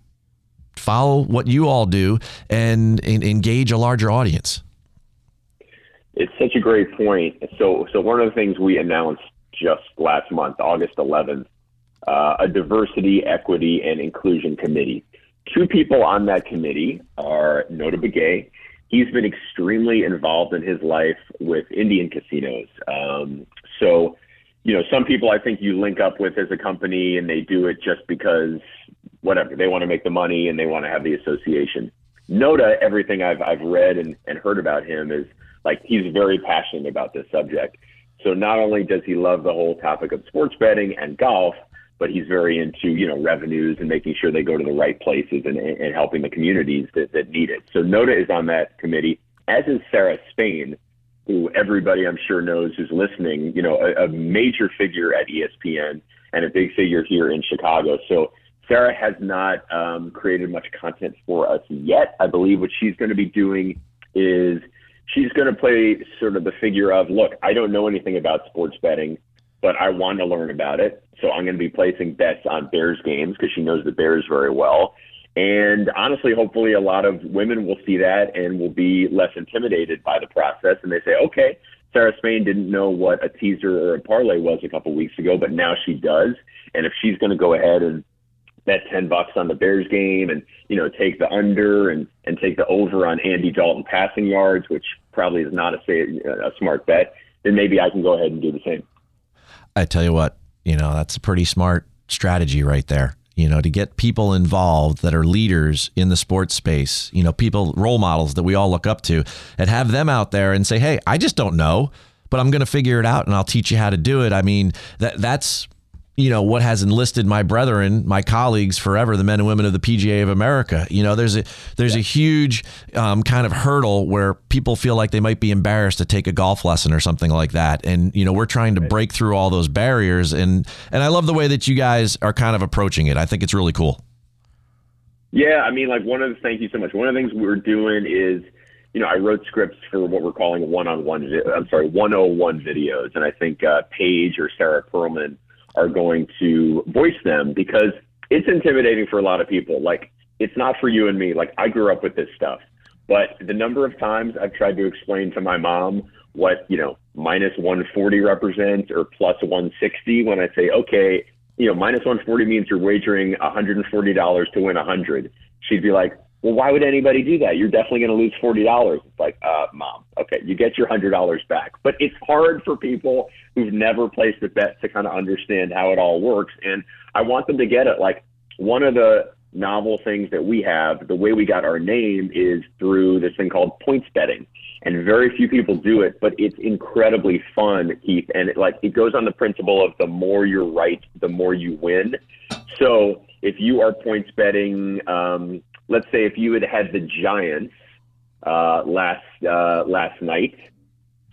follow what you all do and, and engage a larger audience. It's such a great point. So, so one of the things we announced just last month, August 11th, uh, a diversity, equity, and inclusion committee. Two people on that committee are Notah Begay. He's been extremely involved in his life with Indian casinos. Um, so, you know, some people I think you link up with as a company and they do it just because whatever they want to make the money and they want to have the association. Notah, everything I've I've read and, and heard about him is like he's very passionate about this subject. So not only does he love the whole topic of sports betting and golf, but he's very into you know revenues and making sure they go to the right places and, and helping the communities that, that need it. So Notah is on that committee, as is Sarah Spain, who everybody I'm sure knows who's listening. You know, a, a major figure at ESPN and a big figure here in Chicago. So Sarah has not um, created much content for us yet. I believe what she's going to be doing is she's going to play sort of the figure of, look, I don't know anything about sports betting, but I want to learn about it. So I'm going to be placing bets on Bears games because she knows the Bears very well. And honestly, hopefully, a lot of women will see that and will be less intimidated by the process. And they say, okay, Sarah Spain didn't know what a teaser or a parlay was a couple weeks ago, but now she does. And if she's going to go ahead and bet 10 bucks on the Bears game and, you know, take the under and, and take the over on Andy Dalton passing yards, which probably is not a, a smart bet, then maybe I can go ahead and do the same. I tell you what, you know, that's a pretty smart strategy right there. You know, to get people involved that are leaders in the sports space, you know, people, role models that we all look up to, and have them out there and say, hey, I just don't know, but I'm going to figure it out and I'll teach you how to do it. I mean, that that's, you know what has enlisted my brethren, my colleagues forever, the men and women of the PGA of America. You know, there's a there's a huge um, kind of hurdle where people feel like they might be embarrassed to take a golf lesson or something like that, and you know we're trying to break through all those barriers. and And I love the way that you guys are kind of approaching it. I think it's really cool. Yeah, I mean, like one of the thank you so much. One of the things we're doing is, you know, I wrote scripts for what we're calling one-on-one. I'm sorry, 101 videos, and I think uh, Paige or Sarah Perlman are going to voice them because it's intimidating for a lot of people. Like, it's not for you and me. Like, I grew up with this stuff, but the number of times I've tried to explain to my mom what you know minus 140 represents or plus 160 when I say, okay, you know, minus 140 means you're wagering $140 to win 100. She'd be like, well, why would anybody do that? You're definitely going to lose forty dollars. It's like, uh, mom, okay, you get your hundred dollars back. But it's hard for people who've never placed a bet to kind of understand how it all works, and I want them to get it. Like one of the novel things that we have, the way we got our name is through this thing called points betting. And very few people do it, but it's incredibly fun, Keith. And it like it goes on the principle of the more you're right, the more you win. So if you are points betting, um, let's say if you had had the Giants uh, last uh, last night,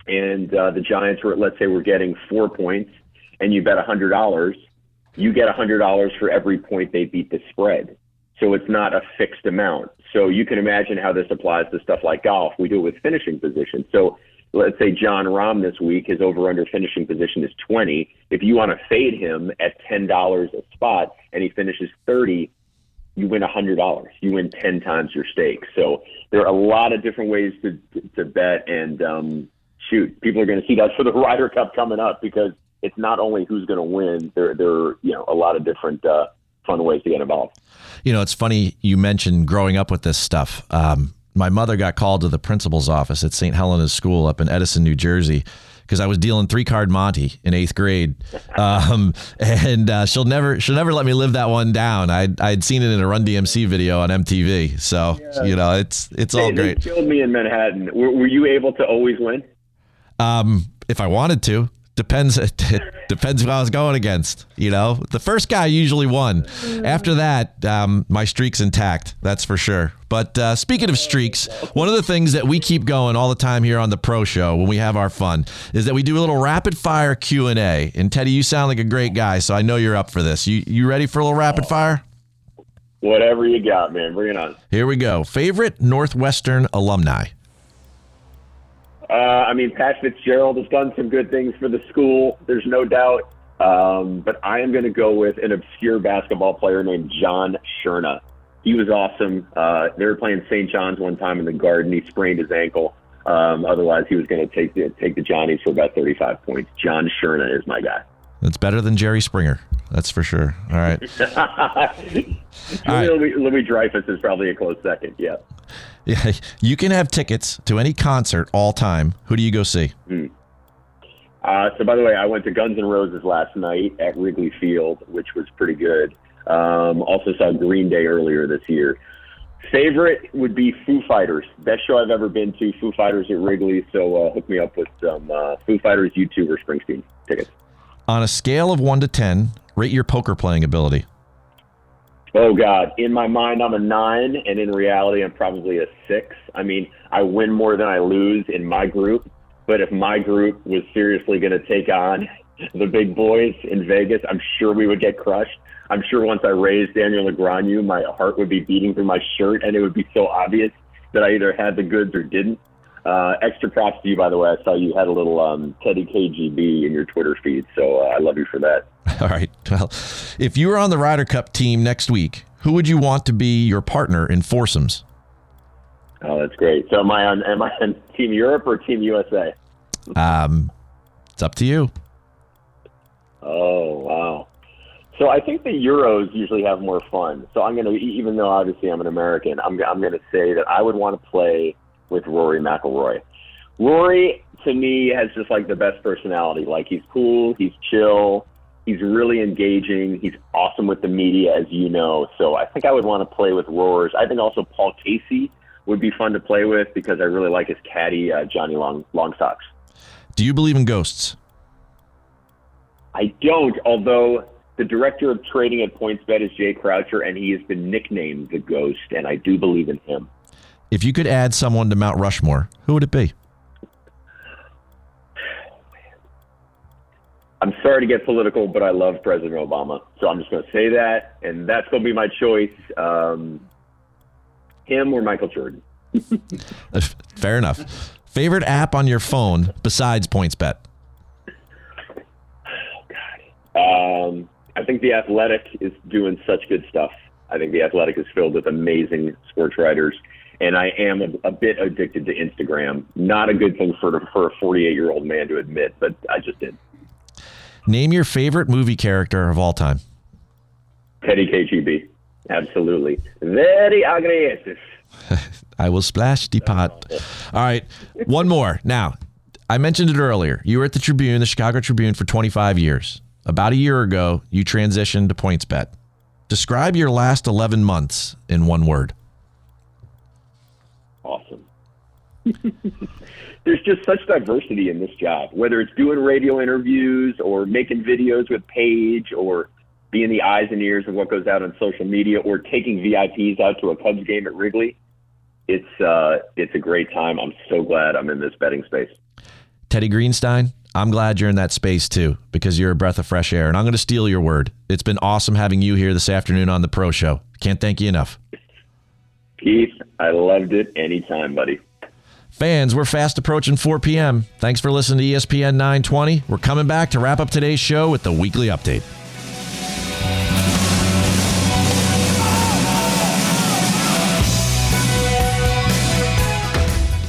and uh, the Giants were let's say we're getting four points, and you bet a hundred dollars, you get a hundred dollars for every point they beat the spread. So it's not a fixed amount. So you can imagine how this applies to stuff like golf. We do it with finishing position. So let's say Jon Rahm this week, his over under finishing position is 20. If you want to fade him at $10 a spot and he finishes 30, you win a $100. You win 10 times your stake. So there are a lot of different ways to, to bet. And um, shoot, people are going to see that for the Ryder Cup coming up because it's not only who's going to win, there, there are you know, a lot of different uh, fun ways to get involved. You know, it's funny you mentioned growing up with this stuff. Um, my mother got called to the principal's office at St. Helena's School up in Edison, New Jersey, because I was dealing three card Monty in eighth grade, um, and uh, she'll never she'll never let me live that one down. I I'd seen it in a Run DMC video on MTV, so you know it's it's all They- they great. killed me in Manhattan. Were, were you able to always win? Um, if I wanted to, depends. It depends who I was going against. You know, the first guy usually won. After that, um, my streak's intact. That's for sure. But uh, speaking of streaks, one of the things that we keep going all the time here on the Pro Show when we have our fun is that we do a little rapid fire Q and A. And Teddy, you sound like a great guy, so I know you're up for this. You you ready for a little rapid fire? Whatever you got, man. Bring it on. Here we go. Favorite Northwestern alumni. Uh, I mean, Pat Fitzgerald has done some good things for the school. There's no doubt. Um, but I am going to go with an obscure basketball player named John Shurna. He was awesome. Uh, they were playing St. John's one time in the Garden. He sprained his ankle. Um, otherwise, he was going to take the take the Johnnies for about 35 points. John Shurna is my guy. That's better than Jerry Springer. That's for sure. All right. Louis, Louis Dreyfus is probably a close second. Yeah. Yeah, you can have tickets to any concert all time. Who do you go see? Uh, so, by the way, I went to Guns N' Roses last night at Wrigley Field, which was pretty good. Um, also saw Green Day earlier this year. Favorite would be Foo Fighters. Best show I've ever been to. Foo Fighters at Wrigley. So uh, hook me up with some uh, Foo Fighters, U2, or Springsteen tickets. On a scale of one to ten, rate your poker playing ability. Oh God! In my mind, I'm a nine, and in reality, I'm probably a six. I mean, I win more than I lose in my group. But if my group was seriously going to take on the big boys in Vegas, I'm sure we would get crushed. I'm sure once I raised Daniel Negreanu, my heart would be beating through my shirt, and it would be so obvious that I either had the goods or didn't. Uh, extra props to you, by the way. I saw you had a little um, Teddy KGB in your Twitter feed, so uh, I love you for that. All right. Well, if you were on the Ryder Cup team next week, who would you want to be your partner in foursomes? Oh, that's great. So am I on? Am I on Team Europe or Team USA? Um, it's up to you. Oh wow! So I think the Euros usually have more fun. So I'm gonna, even though obviously I'm an American, I'm I'm gonna say that I would want to play with Rory McIlroy. Rory to me has just like the best personality. Like he's cool, he's chill, he's really engaging, he's awesome with the media, as you know. So I think I would want to play with Roars. I think also Paul Casey would be fun to play with because I really like his caddy uh, Johnny Long Longsocks. Do you believe in ghosts? I don't, although the director of trading at PointsBet is Jay Croucher, and he has been nicknamed the Ghost, and I do believe in him. If you could add someone to Mount Rushmore, who would it be? I'm sorry to get political, but I love President Obama, so I'm just going to say that, and that's going to be my choice. Um, him or Michael Jordan. Fair enough. Favorite app on your phone besides PointsBet? Um, I think the Athletic is doing such good stuff. I think the Athletic is filled with amazing sports writers, and I am a, a bit addicted to Instagram. Not a good thing for for a 48 year old man to admit, but I just did. Name your favorite movie character of all time. Teddy KGB, absolutely. Very aggressive. I will splash the pot. All right, one more. Now, I mentioned it earlier. You were at the Tribune, the Chicago Tribune, for 25 years. About a year ago, you transitioned to PointsBet. Describe your last 11 months in one word. Awesome. There's just such diversity in this job, whether it's doing radio interviews or making videos with Paige or being the eyes and ears of what goes out on social media or taking VIPs out to a Cubs game at Wrigley. It's uh, it's a great time. I'm so glad I'm in this betting space. Teddy Greenstein, I'm glad you're in that space too because you're a breath of fresh air. And I'm going to steal your word. It's been awesome having you here this afternoon on the Pro Show. Can't thank you enough. Keith, I loved it anytime, buddy. Fans, we're fast approaching 4 p.m. Thanks for listening to ESPN 920. We're coming back to wrap up today's show with the weekly update.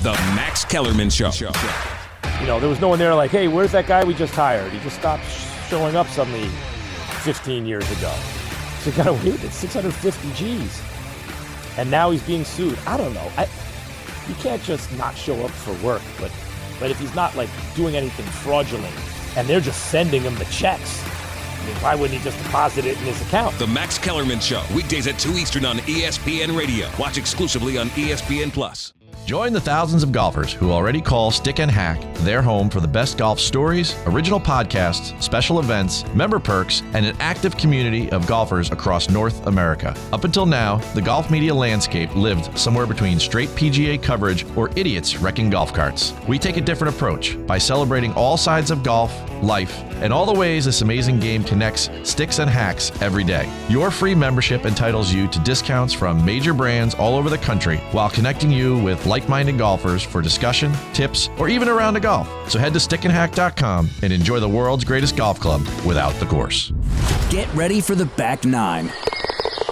The Max Kellerman Show. You know, there was no one there like, hey, where's that guy we just hired? He just stopped showing up suddenly 15 years ago. So kind of weird. It's 650 G's. And now he's being sued. I don't know. I, you can't just not show up for work, but but if he's not like doing anything fraudulent and they're just sending him the checks, I mean, why wouldn't he just deposit it in his account? The Max Kellerman Show, weekdays at 2 Eastern on ESPN Radio. Watch exclusively on ESPN Plus. Join the thousands of golfers who already call Stick and Hack their home for the best golf stories, original podcasts, special events, member perks, and an active community of golfers across North America. Up until now, the golf media landscape lived somewhere between straight PGA coverage or idiots wrecking golf carts. We take a different approach by celebrating all sides of golf, life, and all the ways this amazing game connects sticks and hacks every day. Your free membership entitles you to discounts from major brands all over the country while connecting you with like minded golfers for discussion, tips, or even a round of golf. So head to stickandhack.com and enjoy the world's greatest golf club without the course. Get ready for the back nine.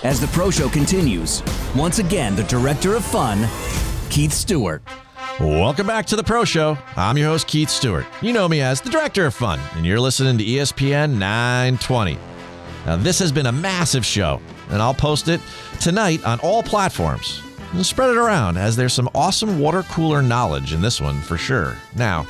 As the Pro Show continues, once again, the director of fun, Keith Stewart. Welcome back to the Pro Show. I'm your host, Keith Stewart. You know me as the Director of Fun, and you're listening to ESPN 920. Now, this has been a massive show, and I'll post it tonight on all platforms. Spread it around, as there's some awesome water cooler knowledge in this one for sure. Now,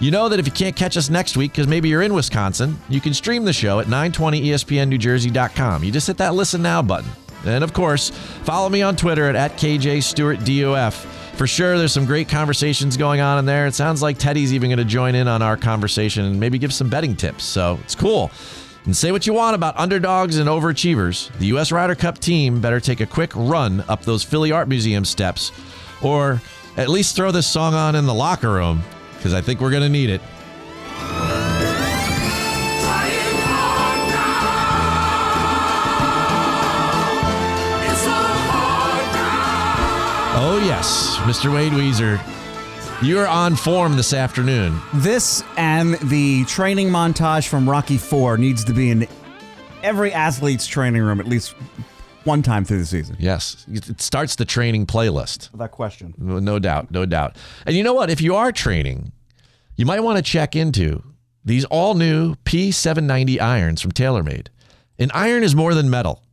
you know that if you can't catch us next week because maybe you're in Wisconsin, you can stream the show at 920espnnewjersey.com. You just hit that listen now button. And of course, follow me on Twitter at, at KJStewartDOF. For sure, there's some great conversations going on in there. It sounds like Teddy's even going to join in on our conversation and maybe give some betting tips. So it's cool. And say what you want about underdogs and overachievers. The U.S. Ryder Cup team better take a quick run up those Philly Art Museum steps, or at least throw this song on in the locker room, because I think we're going to need it. Oh, yes, Mr. Wade Weezer. You're on form this afternoon. This and the training montage from Rocky Four needs to be in every athlete's training room at least one time through the season. Yes, it starts the training playlist. That question. No doubt, no doubt. And you know what? If you are training, you might want to check into these all new P790 irons from TaylorMade. An iron is more than metal.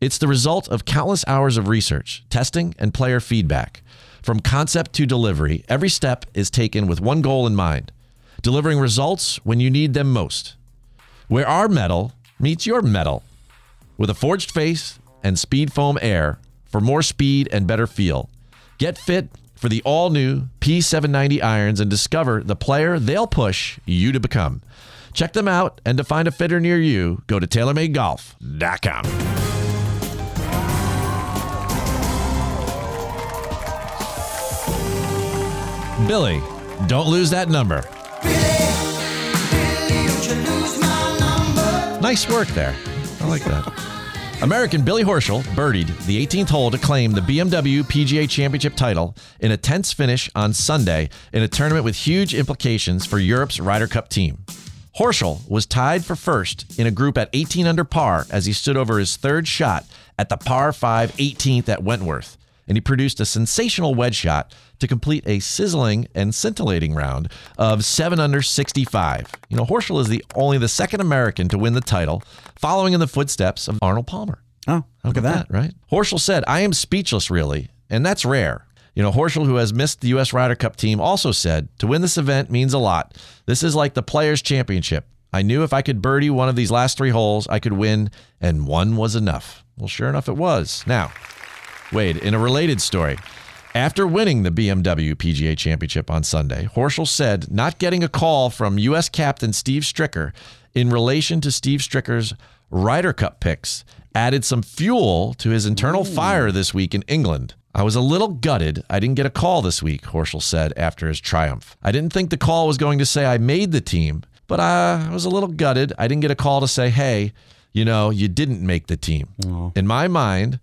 It's the result of countless hours of research, testing, and player feedback. From concept to delivery, every step is taken with one goal in mind delivering results when you need them most. Where our metal meets your metal with a forged face and speed foam air for more speed and better feel. Get fit for the all new P790 irons and discover the player they'll push you to become. Check them out, and to find a fitter near you, go to TaylorMadeGolf.com. Billy, don't lose that number. Nice work there. I like that. American Billy Horschel birdied the 18th hole to claim the BMW PGA Championship title in a tense finish on Sunday in a tournament with huge implications for Europe's Ryder Cup team. Horschel was tied for first in a group at 18 under par as he stood over his third shot at the par 5 18th at Wentworth, and he produced a sensational wedge shot to complete a sizzling and scintillating round of 7 under 65. You know, Horschel is the only the second American to win the title, following in the footsteps of Arnold Palmer. Oh, look at that. right? Horschel said, I am speechless, really. and that's rare. You know, Horschel, who has missed the U.S. Ryder Cup team, also said, to win this event means a lot. This is like the Players' Championship. I knew if I could birdie one of these last three holes, I could win, and one was enough. Well, sure enough, it was. Now, Wade, in a related story, after winning the BMW PGA Championship on Sunday, Horschel said not getting a call from U.S. captain Steve Stricker in relation to Steve Stricker's Ryder Cup picks added some fuel to his internal fire this week in England. I was a little gutted. I didn't get a call this week, Horschel said after his triumph. I didn't think the call was going to say I made the team, but I was a little gutted. I didn't get a call to say, hey, you know, you didn't make the team. Oh. In my mind,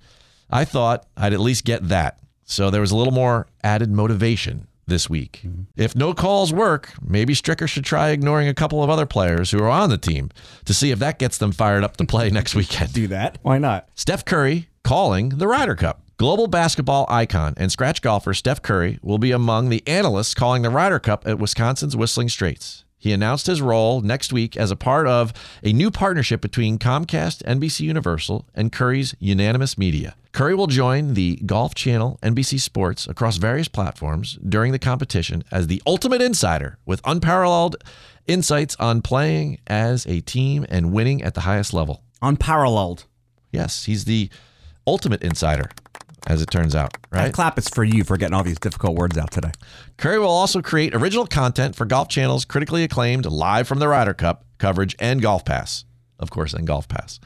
I thought I'd at least get that. So there was a little more added motivation this week. Mm-hmm. If no calls work, maybe Stricker should try ignoring a couple of other players who are on the team to see if that gets them fired up to play next weekend. Do that. Why not? Steph Curry calling the Ryder Cup. Global basketball icon and scratch golfer Steph Curry will be among the analysts calling the Ryder Cup at Wisconsin's Whistling Straits. He announced his role next week as a part of a new partnership between Comcast, NBC Universal, and Curry's Unanimous Media. Curry will join the Golf Channel, NBC Sports across various platforms during the competition as the ultimate insider with unparalleled insights on playing as a team and winning at the highest level. Unparalleled. Yes, he's the ultimate insider, as it turns out, That right? clap is for you for getting all these difficult words out today. Curry will also create original content for Golf Channel's critically acclaimed Live from the Ryder Cup coverage and Golf Pass. Of course, and Golf Pass.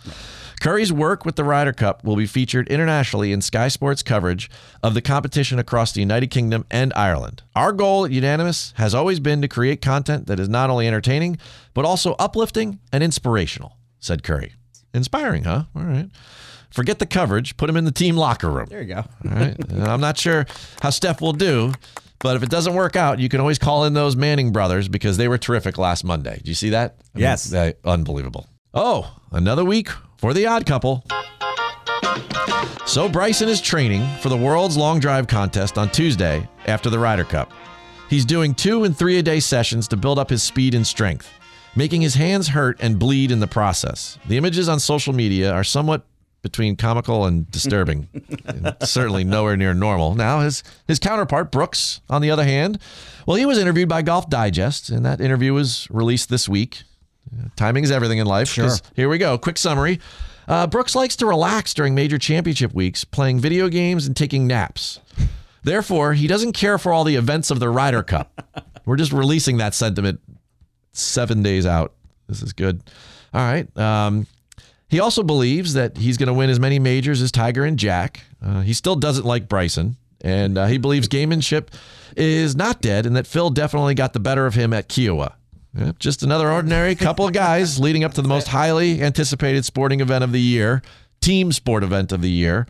Curry's work with the Ryder Cup will be featured internationally in Sky Sports coverage of the competition across the United Kingdom and Ireland. Our goal at Unanimous has always been to create content that is not only entertaining, but also uplifting and inspirational, said Curry. Inspiring, huh? All right. Forget the coverage, put him in the team locker room. There you go. All right. I'm not sure how Steph will do, but if it doesn't work out, you can always call in those Manning brothers because they were terrific last Monday. Did you see that? I mean, Yes. unbelievable. Oh, another week for the odd couple. So Bryson is training for the world's long drive contest on Tuesday after the Ryder Cup. He's doing two and three a day sessions to build up his speed and strength, making his hands hurt and bleed in the process. The images on social media are somewhat between comical and disturbing, and certainly nowhere near normal. Now, his his counterpart Brooks, on the other hand, well, he was interviewed by Golf Digest, and that interview was released this week. Timing is everything in life. 'cause Here we go. Quick summary. Uh, Brooks likes to relax during major championship weeks, playing video games and taking naps. Therefore, he doesn't care for all the events of the Ryder Cup. We're just releasing that sentiment seven days out. This is good. All right. Um, he also believes that he's going to win as many majors as Tiger and Jack. Uh, he still doesn't like Bryson, and uh, he believes gamemanship is not dead, and that Phil definitely got the better of him at Kiawah. Yep, just another ordinary couple of guys leading up to the most highly anticipated sporting event of the year, team sport event of the year.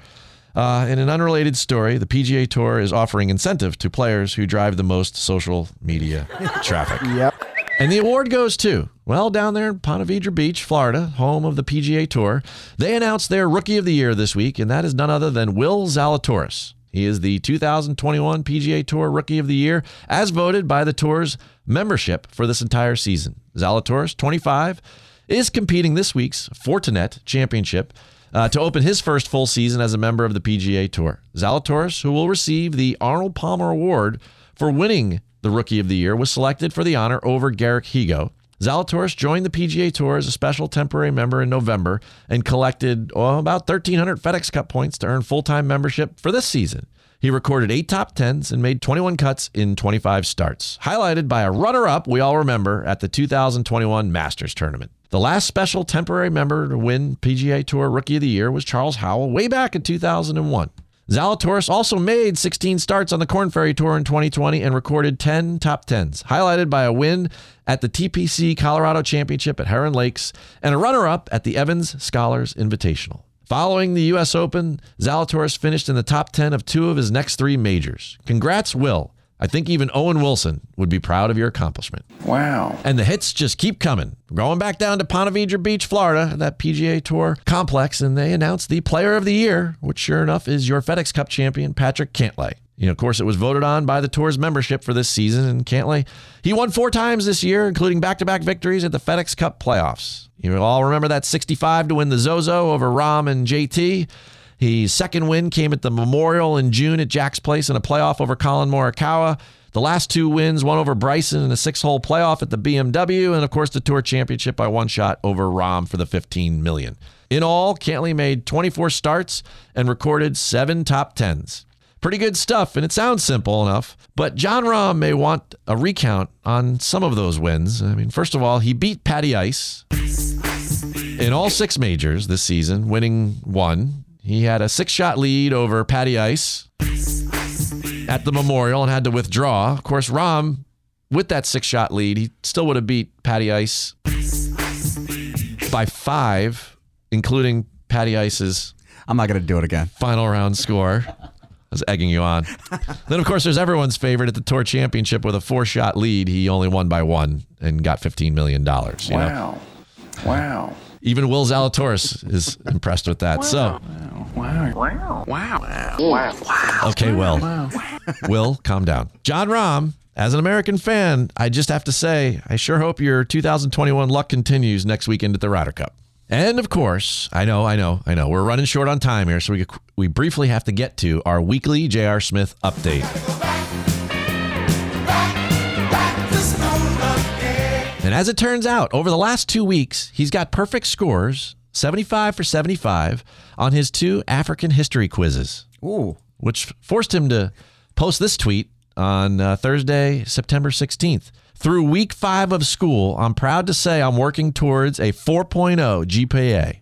Uh, in an unrelated story, the PGA Tour is offering incentive to players who drive the most social media traffic. Yep. And the award goes to, well, down there in Ponte Vedra Beach, Florida, home of the PGA Tour. They announced their Rookie of the Year this week, and that is none other than Will Zalatoris. He is the 2021 PGA Tour Rookie of the Year, as voted by the Tour's membership for this entire season. Zalatoris, 25, is competing this week's Fortinet Championship uh, to open his first full season as a member of the PGA Tour. Zalatoris, who will receive the Arnold Palmer Award for winning the Rookie of the Year, was selected for the honor over Garrick Higgo. Zalatoris joined the PGA Tour as a special temporary member in November and collected oh, about 1,300 FedEx Cup points to earn full time membership for this season. He recorded eight top tens and made 21 cuts in 25 starts, highlighted by a runner up we all remember at the 2021 Masters Tournament. The last special temporary member to win PGA Tour Rookie of the Year was Charles Howell way back in 2001. Zalatoris also made 16 starts on the Korn Ferry Tour in 2020 and recorded 10 top 10s, highlighted by a win at the TPC Colorado Championship at Heron Lakes and a runner up at the Evans Scholars Invitational. Following the U.S. Open, Zalatoris finished in the top 10 of two of his next three majors. Congrats, Will. I think even Owen Wilson would be proud of your accomplishment. Wow. And the hits just keep coming. Going back down to Ponte Vedra Beach, Florida, that PGA Tour complex, and they announced the Player of the Year, which sure enough is your FedEx Cup champion, Patrick Cantlay. You know, of course, it was voted on by the tour's membership for this season, and Cantlay, he won four times this year, including back-to-back victories at the FedEx Cup playoffs. You all remember that 65 to win the Zozo over Rahm and JT? His second win came at the Memorial in June at Jack's Place in a playoff over Collin Morikawa. The last two wins, one over Bryson in a six-hole playoff at the BMW, and of course the Tour Championship by one shot over Rahm for the 15 million. In all, Cantlay made 24 starts and recorded seven top tens. Pretty good stuff, and it sounds simple enough, but Jon Rahm may want a recount on some of those wins. I mean, first of all, he beat Patty Ice in all six majors this season, winning one. He had a six shot lead over Patty Ice at the Memorial and had to withdraw. Of course, Rahm, with that six shot lead, he still would have beat Patty Ice by five, including Patty Ice's. I'm not going to do it again. Final round score. I was egging you on. then, of course, there's everyone's favorite at the Tour Championship with a four shot lead. He only won by one and got $15 million. You know? Wow. Wow. Even Will Zalatoris is impressed with that. So, Wow. Wow. Wow. Wow. wow. okay, Will. Will, calm down. Jon Rahm, as an American fan, I just have to say, I sure hope your 2021 luck continues next weekend at the Ryder Cup. And of course, I know, I know, I know, we're running short on time here, so we we briefly have to get to our weekly J.R. Smith update. And as it turns out, over the last two weeks, he's got perfect scores, 75 for 75, on his two African history quizzes. Ooh. Which forced him to post this tweet on uh, Thursday, September 16th. Through week five of school, I'm proud to say I'm working towards a 4.0 GPA.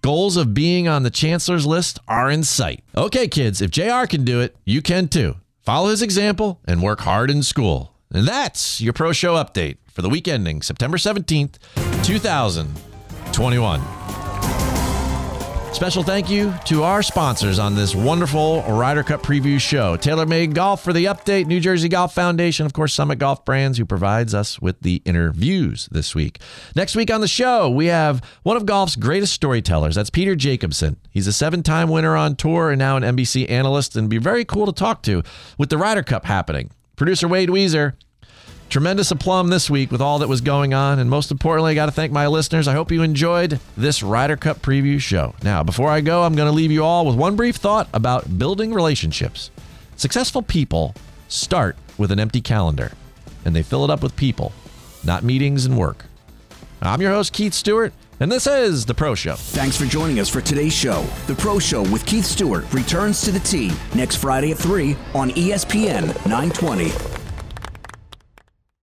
Goals of being on the chancellor's list are in sight. Okay, kids, if JR can do it, you can too. Follow his example and work hard in school. And that's your Pro Show update for the week ending September 17th, 2021. Special thank you to our sponsors on this wonderful Ryder Cup preview show. TaylorMade Golf for the update, New Jersey Golf Foundation, of course, Summit Golf Brands, who provides us with the interviews this week. Next week on the show, we have one of golf's greatest storytellers. That's Peter Jacobsen. He's a seven time winner on tour and now an NBC analyst, and be very cool to talk to with the Ryder Cup happening. Producer Wade Weezer. Tremendous aplomb this week with all that was going on. And most importantly, I got to thank my listeners. I hope you enjoyed this Ryder Cup preview show. Now, before I go, I'm going to leave you all with one brief thought about building relationships. Successful people start with an empty calendar, and they fill it up with people, not meetings and work. I'm your host, Keith Stewart, and this is The Pro Show. Thanks for joining us for today's show. The Pro Show with Keith Stewart returns to the tee next Friday at 3 on ESPN 920.